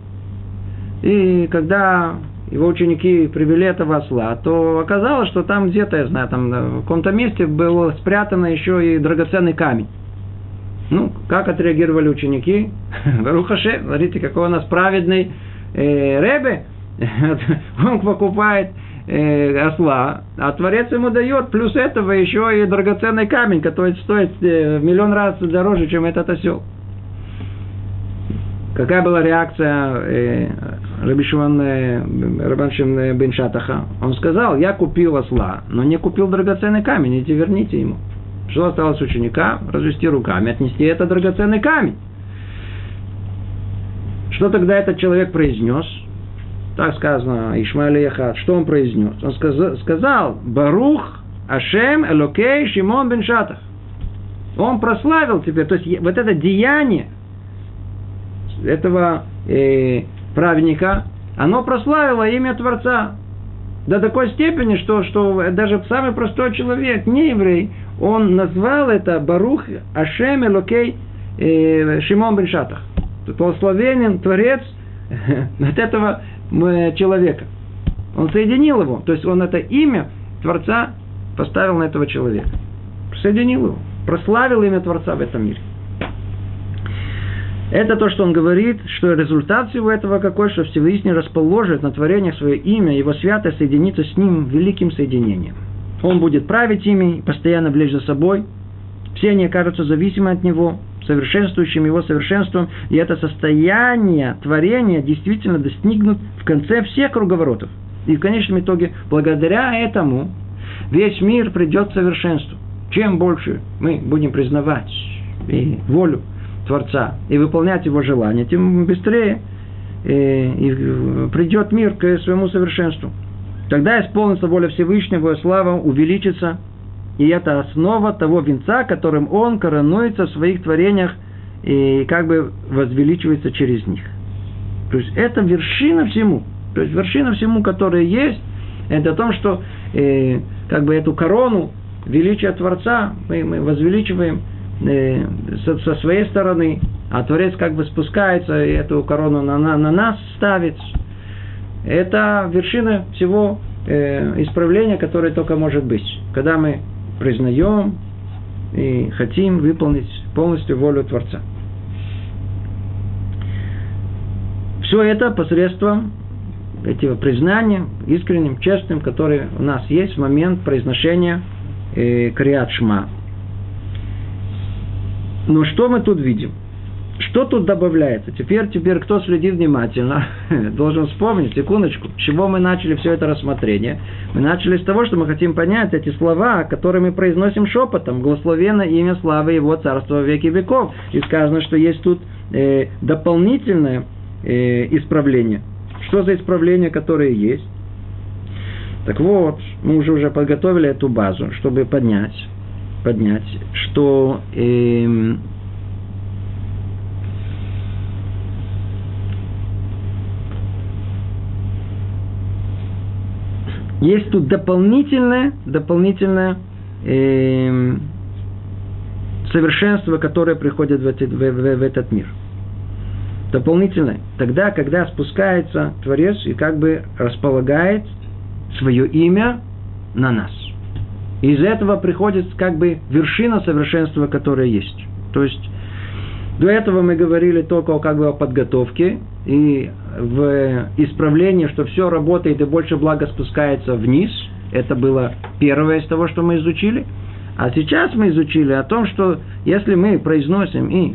И когда его ученики привели этого осла, то оказалось, что там где-то, я знаю, там в каком-то месте был спрятан еще и драгоценный камень. Ну, как отреагировали ученики? Рухаше, смотрите, какой у нас праведный э, Ребе. Он покупает э, осла, а Творец ему дает плюс этого еще и драгоценный камень, который стоит э, в миллион раз дороже, чем этот осел. Какая была реакция э, Рабаншим э, бен Шатаха? Он сказал, я купил осла, но не купил драгоценный камень, идите верните ему. Что осталось ученика? Развести руками, отнести это драгоценный камень. Что тогда этот человек произнес? Так сказано, Ишмаэль Яхат. Что он произнес? Он сказал, сказал Барух Ашем Элокей Шимон бен Шатах. Он прославил теперь, то есть вот это деяние этого э, праведника, оно прославило имя Творца. До такой степени, что, что даже самый простой человек, не еврей, он назвал это Барух Ашем Элокей э, Шимон бен Шатах. Благословенен Творец от этого человека. Он соединил его. То есть он это имя Творца поставил на этого человека. Соединил его. Прославил имя Творца в этом мире. Это то, что он говорит, что результат всего этого какой, что Всевышний расположит на творениях свое имя, его святое соединится с ним великим соединением. Он будет править ими, постоянно влечь за собой. Все они окажутся зависимы от него, совершенствующим его совершенством, и это состояние творения действительно достигнут в конце всех круговоротов. И в конечном итоге, благодаря этому, весь мир придет к совершенству. Чем больше мы будем признавать волю Творца и выполнять его желания, тем быстрее э, и придет мир к своему совершенству. Тогда исполнится воля Всевышнего, и слава увеличится, и это основа того венца, которым он коронуется в своих творениях и как бы возвеличивается через них. То есть это вершина всему. То есть вершина всему, которая есть, это о том, что э, как бы эту корону величия Творца мы, мы возвеличиваем э, со, со своей стороны, а Творец как бы спускается и эту корону на, на, на нас ставит. Это вершина всего э, исправления, которое только может быть. Когда мы признаем и хотим выполнить полностью волю Творца. Все это посредством этого признания, искренним, честным, который у нас есть в момент произношения э, Криат Шма. Но что мы тут видим? Что тут добавляется? Теперь, теперь кто следит внимательно, должен вспомнить, секундочку, с чего мы начали все это рассмотрение. Мы начали с того, что мы хотим понять эти слова, которые мы произносим шепотом. Благословенно имя славы его царства веки веков. И сказано, что есть тут э, дополнительное э, исправление. Что за исправление, которое есть? Так вот, мы уже уже подготовили эту базу, чтобы поднять, поднять, что э, Есть тут дополнительное, дополнительное э, совершенство, которое приходит в, этот, в, в, в этот мир. Дополнительное. Тогда, когда спускается Творец и как бы располагает свое имя на нас. из этого приходит как бы вершина совершенства, которая есть. То есть до этого мы говорили только как бы о подготовке и в исправлении, что все работает и больше блага спускается вниз. Это было первое из того, что мы изучили. А сейчас мы изучили о том, что если мы произносим и,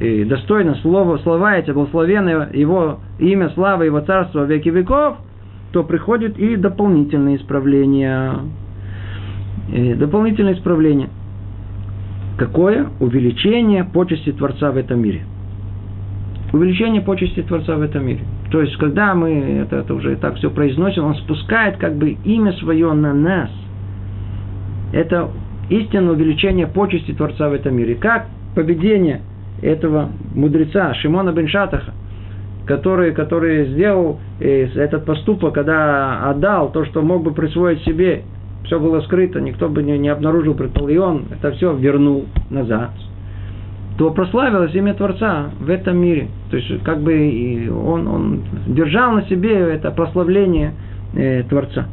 и достойно слово, слова эти, благословенное его имя, слава, его царство веки веков, то приходит и дополнительные исправления. И дополнительное исправление. Какое? Увеличение почести Творца в этом мире. Увеличение почести Творца в этом мире. То есть, когда мы это, это уже так все произносим, он спускает как бы имя свое на нас. Это истинное увеличение почести Творца в этом мире. Как поведение этого мудреца Шимона бен Шатаха, который, который сделал э, этот поступок, когда отдал то, что мог бы присвоить себе все было скрыто, никто бы не, не обнаружил, предположил, и он это все вернул назад, то прославилось имя Творца в этом мире. То есть, как бы он, он держал на себе это прославление э, Творца.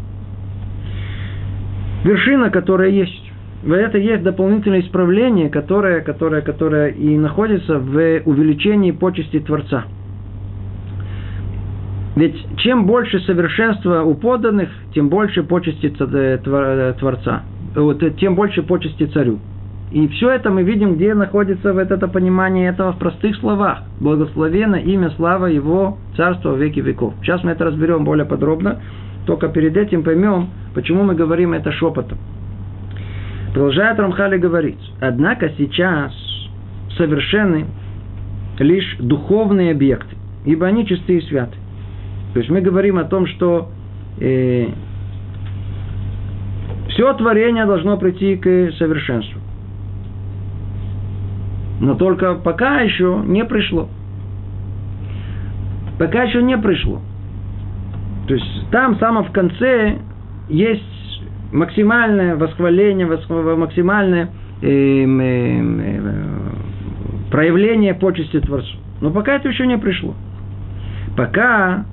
Вершина, которая есть. Это есть дополнительное исправление, которое, которое, которое и находится в увеличении почести Творца – ведь чем больше совершенства у поданных, тем больше почести э, э, Творца, вот, э, тем больше почести царю. И все это мы видим, где находится вот это понимание этого в простых словах. Благословенно имя, слава Его, царство в веки веков. Сейчас мы это разберем более подробно. Только перед этим поймем, почему мы говорим это шепотом. Продолжает Рамхали говорить. Однако сейчас совершенны лишь духовные объекты, ибо они чистые и святы. То есть мы говорим о том, что э, все творение должно прийти к совершенству. Но только пока еще не пришло. Пока еще не пришло. То есть там, само в конце, есть максимальное восхваление, максимальное э, э, э, проявление почести Творцу. Но пока это еще не пришло. Пока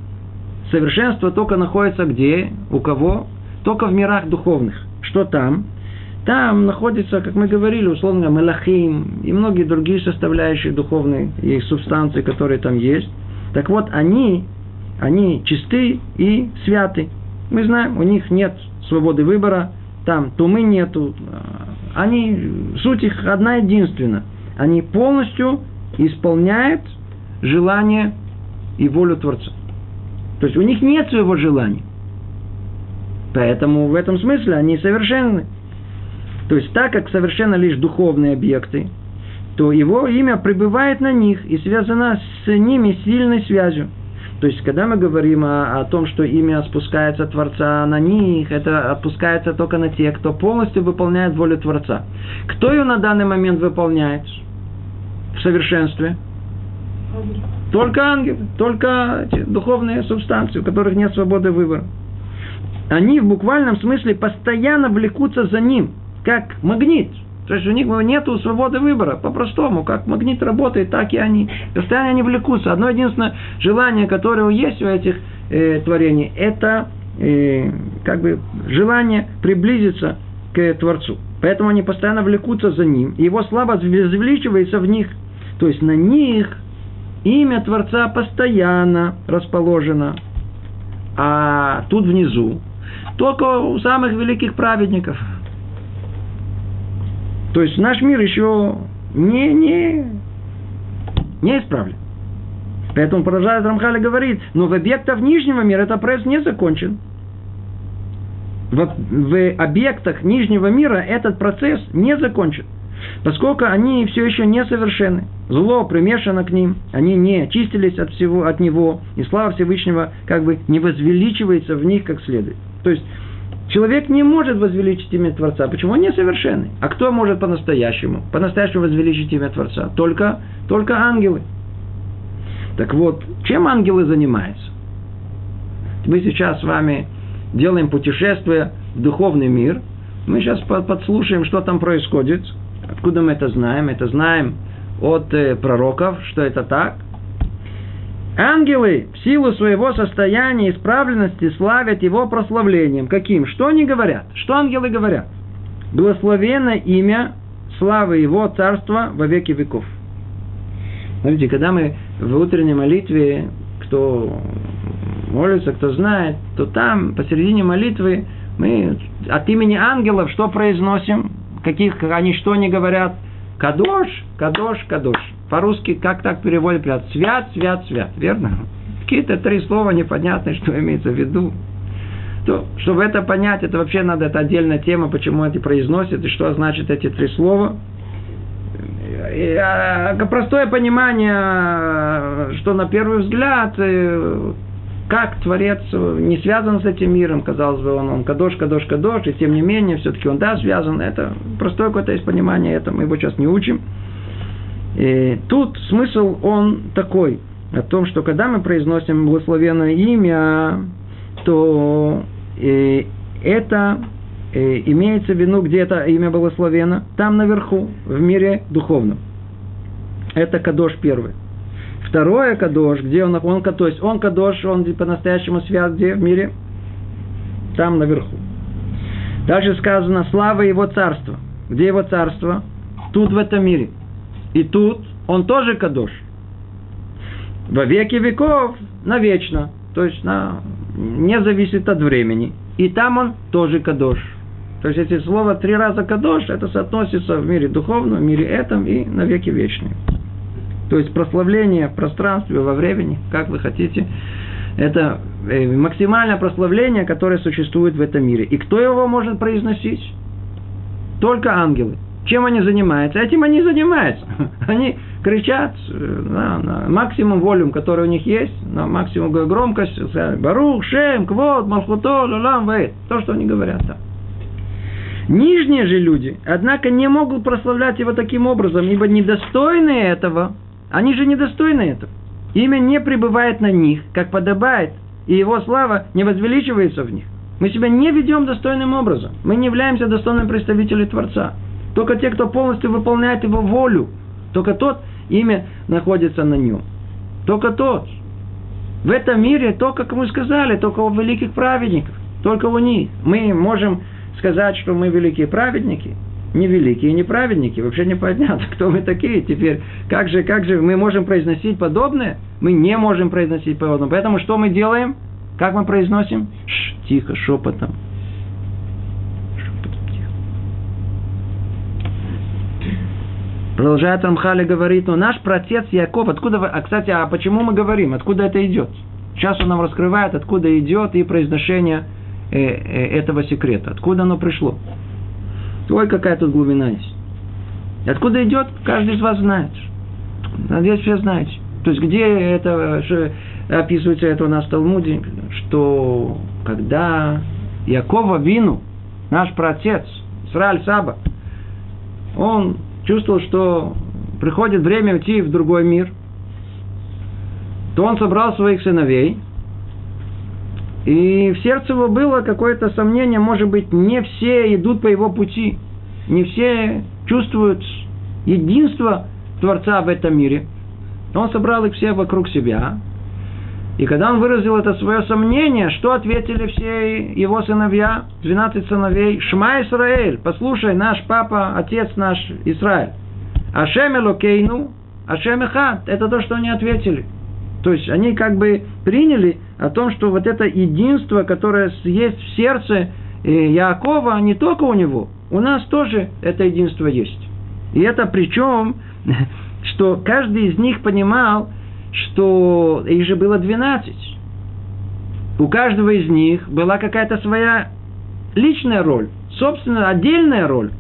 совершенство только находится где? У кого? Только в мирах духовных. Что там? Там находится, как мы говорили, условно, мелахим и многие другие составляющие духовные и субстанции, которые там есть. Так вот, они, они чисты и святы. Мы знаем, у них нет свободы выбора, там тумы нету. Они, суть их одна единственная. Они полностью исполняют желание и волю Творца. То есть у них нет своего желания. Поэтому в этом смысле они совершенны. То есть так как совершенно лишь духовные объекты, то его имя пребывает на них и связано с ними сильной связью. То есть, когда мы говорим о, о том, что имя спускается Творца на них, это опускается только на тех, кто полностью выполняет волю Творца. Кто ее на данный момент выполняет в совершенстве? Только ангелы, только духовные субстанции, у которых нет свободы выбора. Они в буквальном смысле постоянно влекутся за ним, как магнит. То есть у них нет свободы выбора, по-простому, как магнит работает, так и они. Постоянно они влекутся. Одно единственное желание, которое есть у этих э, творений, это э, как бы желание приблизиться к Творцу. Поэтому они постоянно влекутся за ним, и его слава возвеличивается в них. То есть на них имя Творца постоянно расположено. А тут внизу только у самых великих праведников. То есть наш мир еще не, не, не исправлен. Поэтому продолжает Рамхали говорит, но в объектах нижнего мира этот процесс не закончен. В, в объектах нижнего мира этот процесс не закончен поскольку они все еще несовершенны. Зло примешано к ним, они не очистились от всего, от него, и слава Всевышнего как бы не возвеличивается в них как следует. То есть, человек не может возвеличить имя Творца. Почему? Он несовершенный. А кто может по-настоящему? По-настоящему возвеличить имя Творца? Только, только ангелы. Так вот, чем ангелы занимаются? Мы сейчас с вами делаем путешествие в духовный мир. Мы сейчас подслушаем, что там происходит – Откуда мы это знаем? Это знаем от э, пророков, что это так. Ангелы в силу своего состояния исправленности славят его прославлением. Каким? Что они говорят? Что ангелы говорят? Благословенно имя славы его царства во веки веков. Смотрите, когда мы в утренней молитве, кто молится, кто знает, то там посередине молитвы мы от имени ангелов что произносим? Каких они что не говорят. Кадош, кадош, кадош. По-русски как так переводят? Свят, свят, свят. Верно? Какие-то три слова непонятные, что имеется в виду. То, чтобы это понять, это вообще надо, это отдельная тема, почему это произносят и что значит эти три слова. И, а, простое понимание, что на первый взгляд э, как Творец не связан с этим миром, казалось бы, он, он кадош, кадош, кадош, и тем не менее, все-таки он, да, связан. Это простое какое-то есть понимание, это мы его сейчас не учим. И тут смысл он такой, о том, что когда мы произносим благословенное имя, то э, это э, имеется в виду, где это имя благословено, там наверху, в мире духовном. Это Кадош первый. Второе кадош, где он, он, то есть он кадош, он по-настоящему свят где в мире? Там наверху. Дальше сказано, слава его царства. Где его царство? Тут в этом мире. И тут он тоже кадош. Во веки веков навечно. То есть на, не зависит от времени. И там он тоже кадош. То есть эти слова три раза кадош, это соотносится в мире духовном, в мире этом и на веки вечные. То есть прославление в пространстве, во времени, как вы хотите. Это э, максимальное прославление, которое существует в этом мире. И кто его может произносить? только ангелы. Чем они занимаются? Этим они занимаются. Они кричат на, на максимум волюм, который у них есть, на максимум громкость. Барух, Шем, Квот, Малхуто, Лалам, Вейт. То, что они говорят там. Нижние же люди, однако, не могут прославлять его таким образом, ибо недостойны этого. Они же недостойны этого. Имя не пребывает на них, как подобает, и его слава не возвеличивается в них. Мы себя не ведем достойным образом. Мы не являемся достойным представителем Творца. Только те, кто полностью выполняет его волю, только тот имя находится на нем. Только тот. В этом мире только, как мы сказали, только у великих праведников. Только у них. Мы можем сказать, что мы великие праведники. Не великие, не праведники. Вообще непонятно, кто мы такие теперь. Как же, как же мы можем произносить подобное? Мы не можем произносить подобное. Поэтому что мы делаем? Как мы произносим? Ш, тихо, шепотом. Продолжает Амхали говорит, но наш протец Яков, откуда, а кстати, а почему мы говорим, откуда это идет? Сейчас он нам раскрывает, откуда идет и произношение э, э, этого секрета, откуда оно пришло. Ой, какая тут глубина есть. Откуда идет, каждый из вас знает. Надеюсь, все знаете. То есть, где это описывается это у нас в Талмуде, что когда Якова Вину, наш протец, Сраль Саба, он чувствовал, что приходит время уйти в другой мир, то он собрал своих сыновей, и в сердце его было какое-то сомнение, может быть, не все идут по его пути, не все чувствуют единство Творца в этом мире. Он собрал их все вокруг себя, и когда он выразил это свое сомнение, что ответили все его сыновья, 12 сыновей? Шма Исраэль, послушай, наш папа, отец наш Израиль. Ашем Элокейну, Ашем Эхад. Это то, что они ответили. То есть они как бы приняли о том, что вот это единство, которое есть в сердце Якова, не только у него, у нас тоже это единство есть. И это причем, что каждый из них понимал, что их же было 12. У каждого из них была какая-то своя личная роль, собственно, отдельная роль,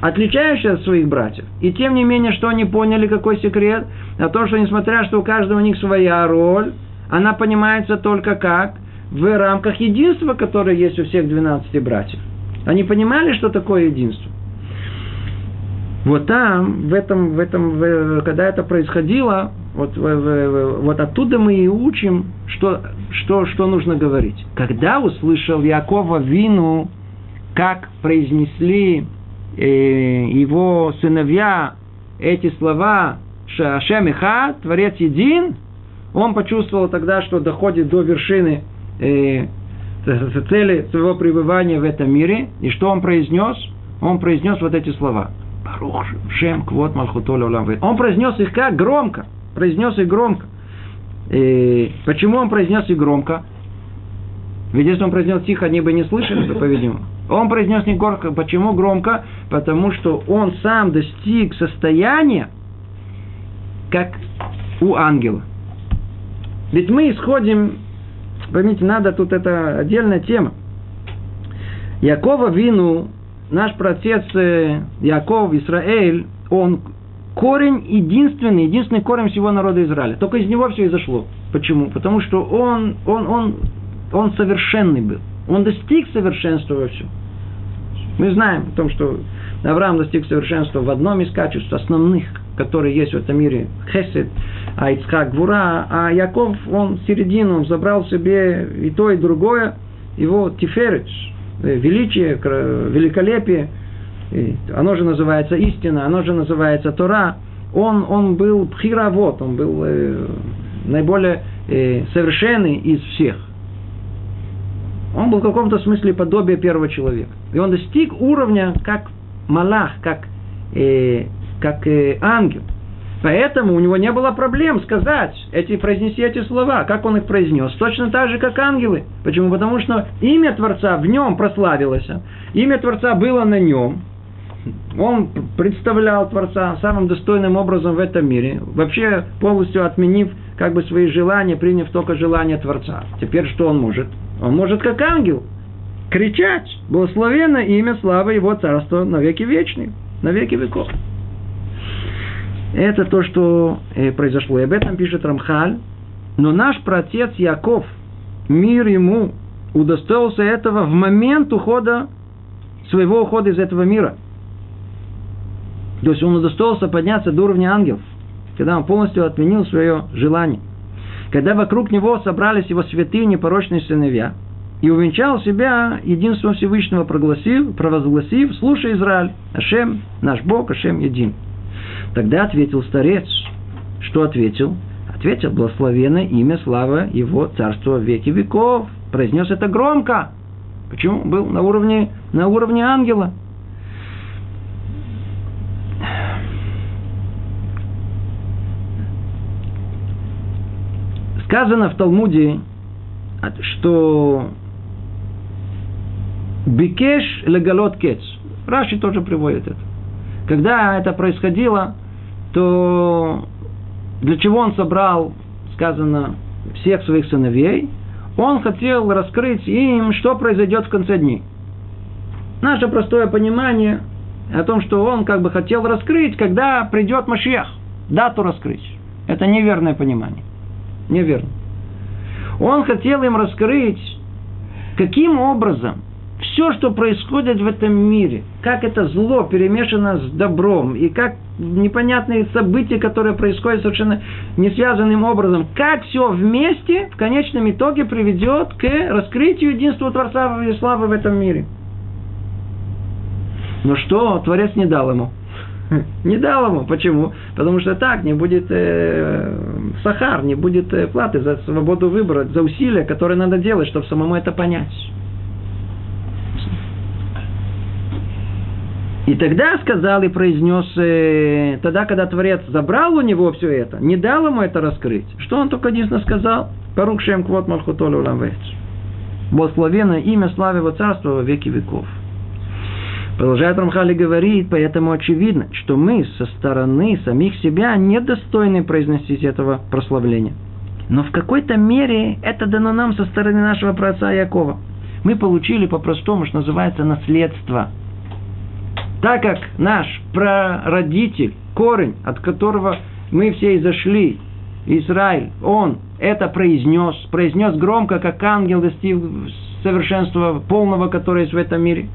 отличающая от своих братьев. И тем не менее, что они поняли, какой секрет? А то, что несмотря, что у каждого у них своя роль, она понимается только как? В рамках единства, которое есть у всех 12 братьев. Они понимали, что такое единство. Вот там, в этом, в этом, в, когда это происходило, вот, в, в, вот оттуда мы и учим, что, что, что нужно говорить. Когда услышал Якова вину, как произнесли его сыновья эти слова Шашем Иха, Творец един, он почувствовал тогда, что доходит до вершины э, цели своего пребывания в этом мире. И что он произнес? Он произнес вот эти слова – Барух Шем Квот Он произнес их как? Громко. Произнес их громко. И почему он произнес их громко? Ведь если он произнес тихо, они бы не слышали, по-видимому. Он произнес не громко. Почему громко? Потому что он сам достиг состояния, как у ангела. Ведь мы исходим, поймите, надо тут это отдельная тема. Якова Вину наш протец э, Яков, Израиль, он корень единственный, единственный корень всего народа Израиля. Только из него все и зашло. Почему? Потому что он, он, он, он совершенный был. Он достиг совершенства во всем. Мы знаем о том, что Авраам достиг совершенства в одном из качеств основных, которые есть в этом мире. Хесед, а Ицхак Гвура, а Яков, он середину, он забрал себе и то, и другое. Его Тиферич, Э, величие, великолепие, оно же называется истина, оно же называется Тора, он, он был пхировод, он был э, наиболее э, совершенный из всех. Он был в каком-то смысле подобие первого человека. И он достиг уровня как малах, как, э, как э, ангел – Поэтому у него не было проблем сказать, эти, произнести эти слова, как он их произнес. Точно так же, как ангелы. Почему? Потому что имя Творца в нем прославилось. Имя Творца было на нем. Он представлял Творца самым достойным образом в этом мире. Вообще полностью отменив как бы свои желания, приняв только желания Творца. Теперь что он может? Он может как ангел. кричать, благословенно имя славы его царства на веки вечные, на веки веков. Это то, что э, произошло. И об этом пишет Рамхаль. Но наш протец Яков, мир ему, удостоился этого в момент ухода, своего ухода из этого мира. То есть он удостоился подняться до уровня ангелов, когда он полностью отменил свое желание. Когда вокруг него собрались его святые непорочные сыновья, и увенчал себя единством Всевышнего, прогласив, провозгласив, слушай, Израиль, Ашем, наш Бог, Ашем един. Тогда ответил старец. Что ответил? Ответил, благословенное имя, слава его царства веки веков. Произнес это громко. Почему? Был на уровне, на уровне ангела. Сказано в Талмуде, что Бикеш легалот кец. Раши тоже приводит это. Когда это происходило, то для чего он собрал, сказано, всех своих сыновей? Он хотел раскрыть им, что произойдет в конце дней. Наше простое понимание о том, что он как бы хотел раскрыть, когда придет Машиах, дату раскрыть. Это неверное понимание. Неверно. Он хотел им раскрыть, каким образом все, что происходит в этом мире, как это зло перемешано с добром, и как непонятные события, которые происходят совершенно не связанным образом, как все вместе в конечном итоге приведет к раскрытию единства Творца и славы в этом мире. Но что Творец не дал ему? Не дал ему. Почему? Потому что так не будет э, сахар, не будет э, платы за свободу выбора, за усилия, которые надо делать, чтобы самому это понять. И тогда сказал и произнес, э, тогда, когда Творец забрал у него все это, не дал ему это раскрыть, что он только единственно сказал? Парук шем квот малхутолю ламвец. Благословенное имя славы его царства во веки веков. Продолжает Рамхали говорит, поэтому очевидно, что мы со стороны самих себя недостойны произносить этого прославления. Но в какой-то мере это дано нам со стороны нашего праотца Якова. Мы получили по-простому, что называется, наследство – так как наш прародитель, корень, от которого мы все и зашли, Израиль, он это произнес, произнес громко, как ангел достиг совершенства полного, которое есть в этом мире,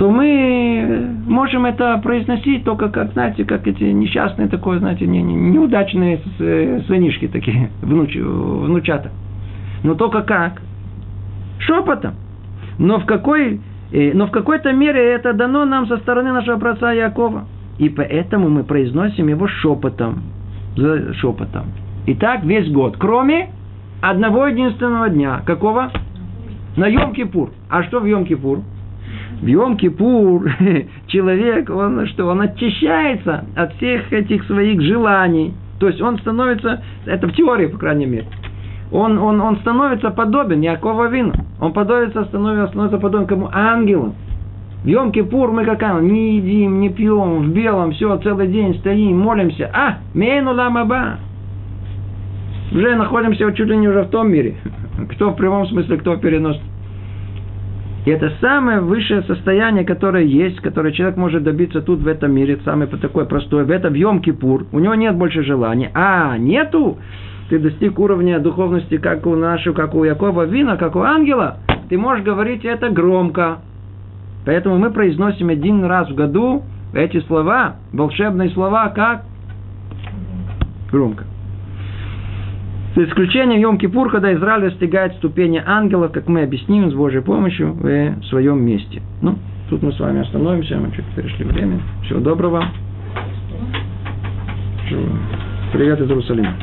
то мы можем это произносить только как, знаете, как эти несчастные такое, знаете, не, не, неудачные сынишки такие, внуч, внучата. Но только как? Шепотом. Но в какой но в какой-то мере это дано нам со стороны нашего праца Якова. И поэтому мы произносим его шепотом. Шепотом. И так весь год. Кроме одного единственного дня. Какого? На Йом-Кипур. А что в Йом-Кипур? В Йом-Кипур человек, он что, он очищается от всех этих своих желаний. То есть он становится, это в теории, по крайней мере, он, он, он становится подобен Якова Вину. Он подобится, становится, становится подобен кому? Ангелу. В Йом-Кипур мы какая? Не едим, не пьем, в белом, все, целый день стоим, молимся. А, мейну ламаба. Уже находимся чуть ли не уже в том мире. Кто в прямом смысле, кто в переносном. И это самое высшее состояние, которое есть, которое человек может добиться тут, в этом мире, самое такое простое, в этом в Йом-Кипур. У него нет больше желания. А, нету? ты достиг уровня духовности, как у нашего, как у Якова Вина, как у ангела, ты можешь говорить это громко. Поэтому мы произносим один раз в году эти слова, волшебные слова, как? Громко. За исключением Йом-Кипур, когда Израиль достигает ступени ангелов, как мы объясним с Божьей помощью в своем месте. Ну, тут мы с вами остановимся, мы чуть перешли время. Всего доброго. Привет из Иерусалима.